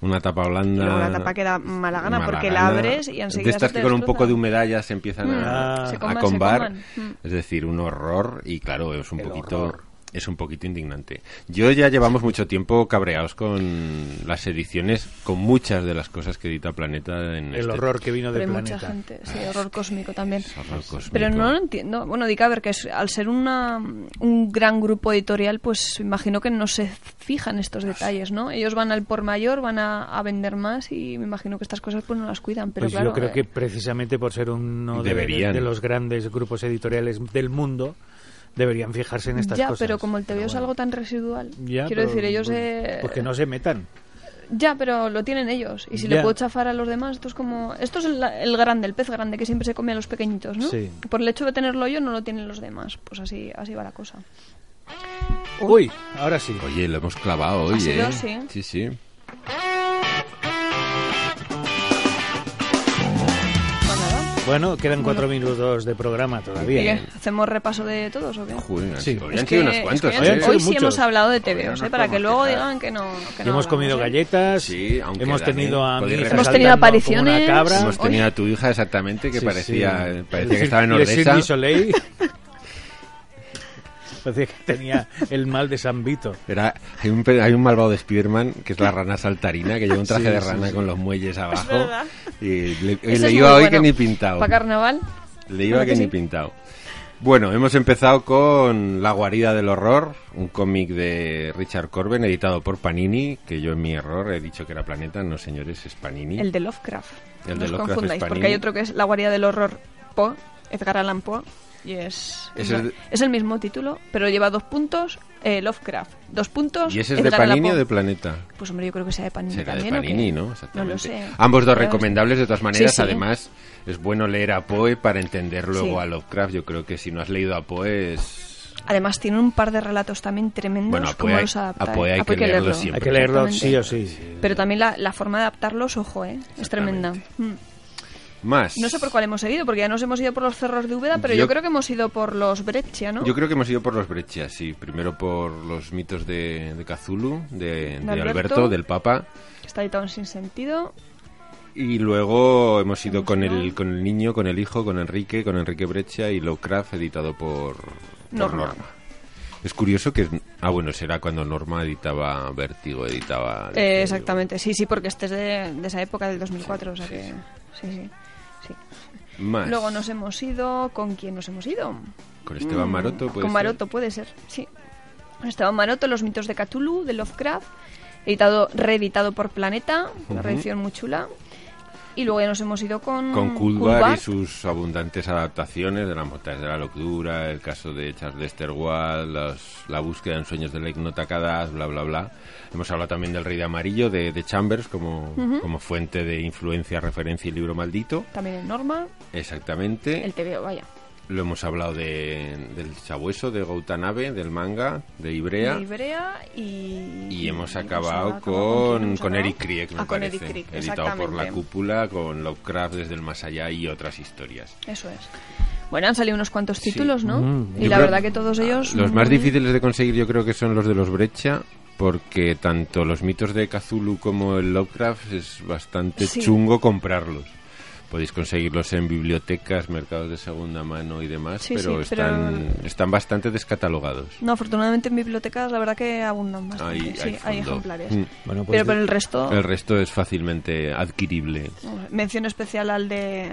Una tapa blanda. la tapa queda mala gana mala porque gana. la abres y enseguida De estas se te que con un poco de humedad ya se empiezan a, Mm, se a se combar. coman. Mm. Es decir, un horror y claro, es un El poquito horror. Es un poquito indignante. Yo ya llevamos mucho tiempo cabreados con las ediciones, con muchas de las cosas que edita Planeta en el este horror que vino Pero del hay mucha planeta. gente, sí, horror cósmico también. horror cósmico. Pero no lo entiendo. Bueno, di que a ver, que es- al ser una, un gran grupo editorial, pues imagino que no se fijan estos detalles, ¿no? Ellos van al por mayor, van a, a vender más y me imagino que estas cosas pues no las cuidan. Pero Pues claro, yo creo eh, que precisamente por ser uno de, de los grandes grupos editoriales del mundo, deberían fijarse en estas ya, cosas. pero como el TVO es algo tan residual, Ya, quiero pero, decir, ellos... pues, eh, pues que no se metan. Ya, pero lo tienen ellos. Y si Ya. le puedo chafar a los demás, esto es como... Esto es el, el grande, el pez grande que siempre se come a los pequeñitos, ¿no? Sí. Por el hecho de tenerlo yo, no lo tienen los demás. Pues así, así va la cosa. Uy, ahora sí. Oye, lo hemos clavado hoy, Ha sido, ¿eh? sí. Sí, sí. Bueno, quedan cuatro minutos de programa ¿Y todavía. qué? ¿Hacemos repaso de todos o qué? Joder, Sí. hoy han sido cuantos, que Hoy ¿eh? hoy sí muchos. hemos hablado de TVOs, ¿eh? para que luego quejar. digan que no, que no Hemos comido ¿eh? galletas, Sí, aunque hemos tenido a mi hija. Hemos tenido saltando como apariciones. una cabra. Hemos tenido a tu hija exactamente que Sí, parecía, sí. parecía que estaba en Ordesa. Parecía que tenía el mal de San Vito. Era, hay, un, hay un malvado de Spiderman que es la rana saltarina que lleva un traje Sí, de rana sí. con los muelles abajo. y le, y le iba hoy bueno. que ni pintado. ¿Para carnaval? Le iba ¿Verdad que, que ni pintado. Bueno, hemos empezado con La guarida del horror, un cómic de Richard Corben editado por Panini, que yo en mi error he dicho que era Planeta, no señores, es Panini. El de Lovecraft. El no de os Lovecraft confundáis, es porque Panini. hay otro que es La guardia del horror Poe, Edgar Allan Poe, y es, es de- es el mismo título, pero lleva dos puntos eh, Lovecraft, dos puntos ¿Y ese es de Edgar Panini o de Planeta? Pues hombre, yo creo que sea de Panini Será también. ¿no? Lo sé. Ambos dos recomendables de todas maneras. Sí, sí. Además, es bueno leer a Poe para entender luego Sí. a Lovecraft. Yo creo que si no has leído a Poe es... Además, tiene un par de relatos también tremendos. Bueno, a Poe como hay- los adapta, a Poe hay ¿eh? que leerlo siempre. Hay que leerlo Exactamente. sí o sí. Pero también la, la forma de adaptarlos, ojo, ¿eh? Es tremenda. Mm. Más. No sé por cuál hemos seguido, porque ya nos hemos ido por los cerros de Úbeda, pero Yo- yo, creo que hemos ido por los Breccia, ¿no? Yo creo que hemos ido por los brechas, sí. Primero por los mitos de, de Cthulhu, de, de Alberto. Alberto, del Papa. Está editado en Sin Sentido. Y luego hemos ido con el, con el niño, con el hijo, con Enrique, con Enrique Brecha y Lovecraft, editado por, por Norma. Norma. Es curioso que... Ah, bueno, será cuando Norma editaba Vértigo, editaba... Eh, exactamente, sí, sí, porque este es de, de esa época, del 2004, o sea que... Sí, sí. Sí. Más. Luego nos hemos ido... ¿Con quién nos hemos ido? Con Esteban Mm, Maroto, puede Con ser? Maroto puede ser, sí. Con Esteban Maroto, Los mitos de Cthulhu, de Lovecraft, editado, reeditado por Planeta, una reedición muy chula. Y luego ya nos hemos ido con... Con Kulvar y sus abundantes adaptaciones de las montañas de la locura, el caso de Charles Lester Wall, los- la búsqueda en sueños del Ignota Cadas, bla, bla, bla. Hemos hablado también del Rey de Amarillo, de, de Chambers, como, como fuente de influencia, referencia y libro maldito. También en Norma, Exactamente. el TVO, vaya. Lo hemos hablado de, del Sabueso, de Gautanabe, del manga, de Ibrea. De Ibrea y... Y hemos hemos acabado acabado- con, con acabado? Eric Krieg, me Ah, con parece. Eric Krieg, editado por La. Cúpula, con Lovecraft desde el más allá y otras historias. Eso es. Bueno, han salido unos cuantos títulos, ¿no? Mm, y Yo la creo- verdad que todos ellos... Los más difíciles de conseguir yo creo que son los de los Brecha, porque tanto los mitos de Cthulhu como el Lovecraft es bastante Sí. chungo comprarlos. Podéis conseguirlos en bibliotecas, mercados de segunda mano y demás, Sí, pero, sí, pero- están, bastante descatalogados. No, afortunadamente en bibliotecas la verdad que abundan bastante. Hay- sí, hay ejemplares. Mm. Bueno, pues pero de- por el resto, El resto es fácilmente adquirible. mención especial al de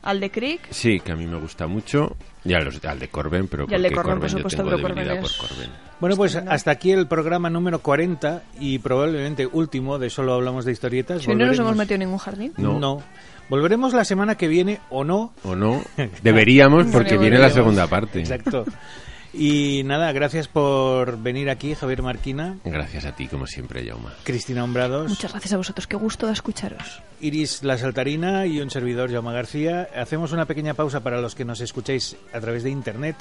al de Crick. Sí, que a mí me gusta mucho. Y a los- al de Corben, pero Y al de Corben, por yo supuesto, tengo pero Corben es- por Corben. Bueno, pues hasta aquí el programa número 40 y probablemente último de Solo Hablamos de Historietas. Si no nos hemos metido en ningún jardín. No. Volveremos la semana que viene o no. ¿O no? Deberíamos, porque Deberíamos. viene la segunda parte. Exacto. Y nada, gracias por venir aquí, Javier Marquina, Gracias a ti, como siempre, Jauma. Cristina Hombrados, Muchas gracias a vosotros. Qué gusto de escucharos. Iris La Saltarina y un servidor, Jaume García. Hacemos una pequeña pausa para los que nos escuchéis a través de internet,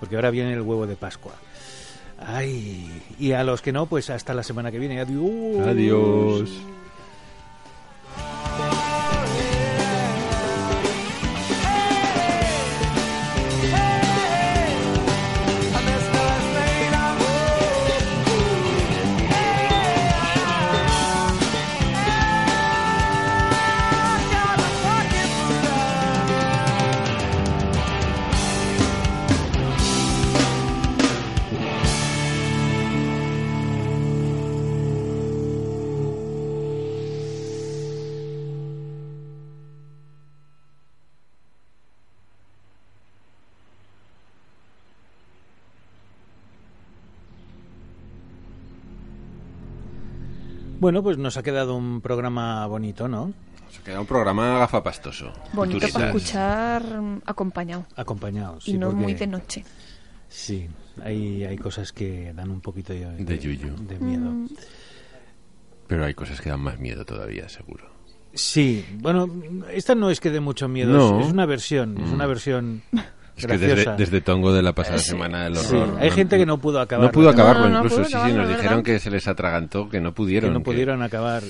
porque ahora viene el huevo de Pascua. Ay, y a los que no, pues hasta la semana que viene. Adiós. Adiós. Bueno, pues nos ha quedado un programa bonito, ¿no? Se queda un programa gafapastoso. Bonito para escuchar mm, acompañado. Acompañados. y sí, no porque- muy de noche. Sí, hay, hay cosas que dan un poquito de, De yuyu. de miedo. Mm. Pero hay cosas que dan más miedo todavía, seguro. Sí, bueno, esta no es que dé mucho miedo, No. es, es una versión, es una versión Es que desde, desde Tongo de la pasada Sí. semana del Sí, horror. hay gente que no pudo acabar. No pudo acabarlo, No, no, no incluso. pudo sí, sí, acabarlo, nos dijeron que se les atragantó, que no que pudieron. no que- pudieron acabar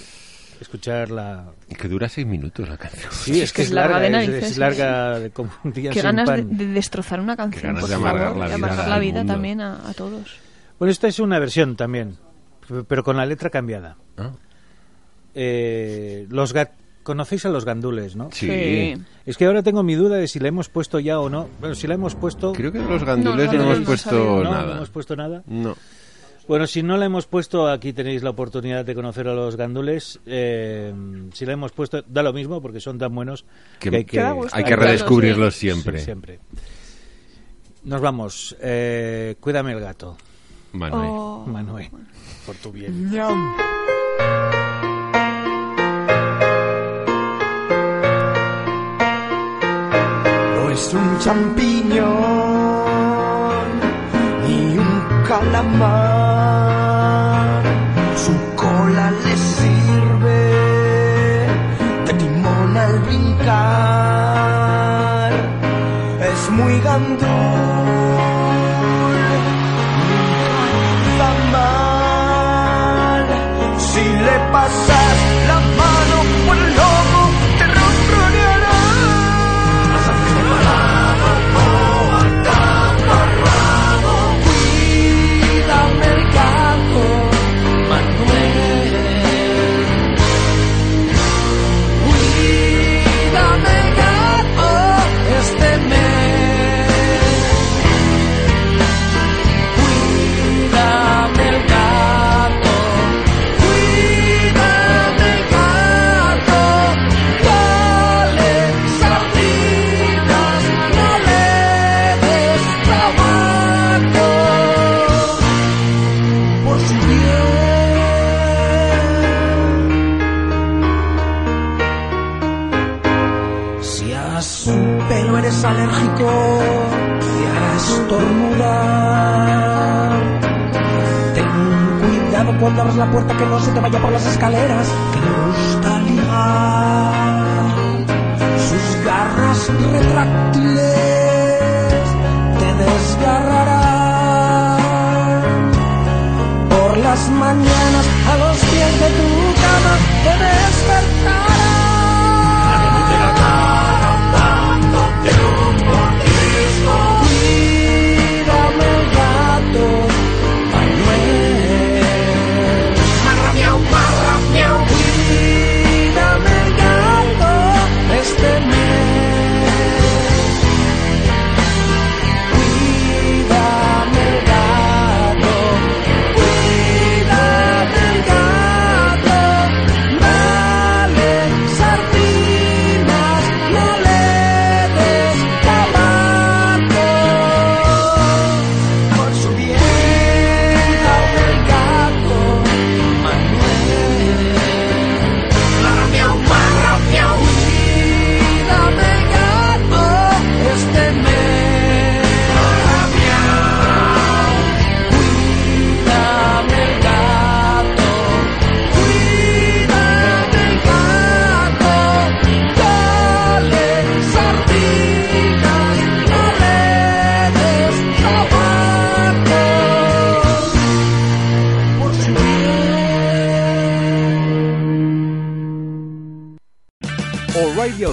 escuchar la Que dura seis minutos la canción. Sí, es que es, es larga larga, de es- narices, es, sí. larga de como un día Qué sin ganas de, pan. de destrozar una canción, ganas por de amargar favor, la de vida amargar la vida mundo. también a, a todos. Bueno, esta es una versión también, pero con la letra cambiada. Ah, Eh, los ga- conocéis a los gandules, ¿no? Sí. Sí. Es que ahora tengo mi duda de si la hemos puesto ya o no. Bueno, si la hemos puesto, Creo que los gandules No, no, no, hemos puesto nada. ¿No hemos puesto nada. No. Bueno, si no la hemos puesto, aquí tenéis la oportunidad de conocer a los gandules. Eh, si la hemos puesto, da lo mismo porque son tan buenos Que- que, hay que. Hay que redescubrirlos Sí, siempre. siempre. Nos vamos. Eh, cuídame el gato, Manuel. Oh. Manuel, por tu bien. Es un champiñón ni un calamar. Eres alérgico, te hará estornudar. Ten cuidado cuando abras la puerta que no se te vaya por las escaleras, que le gusta ligar. Sus garras retráctiles te desgarrarán. Por las mañanas a los pies de tu cama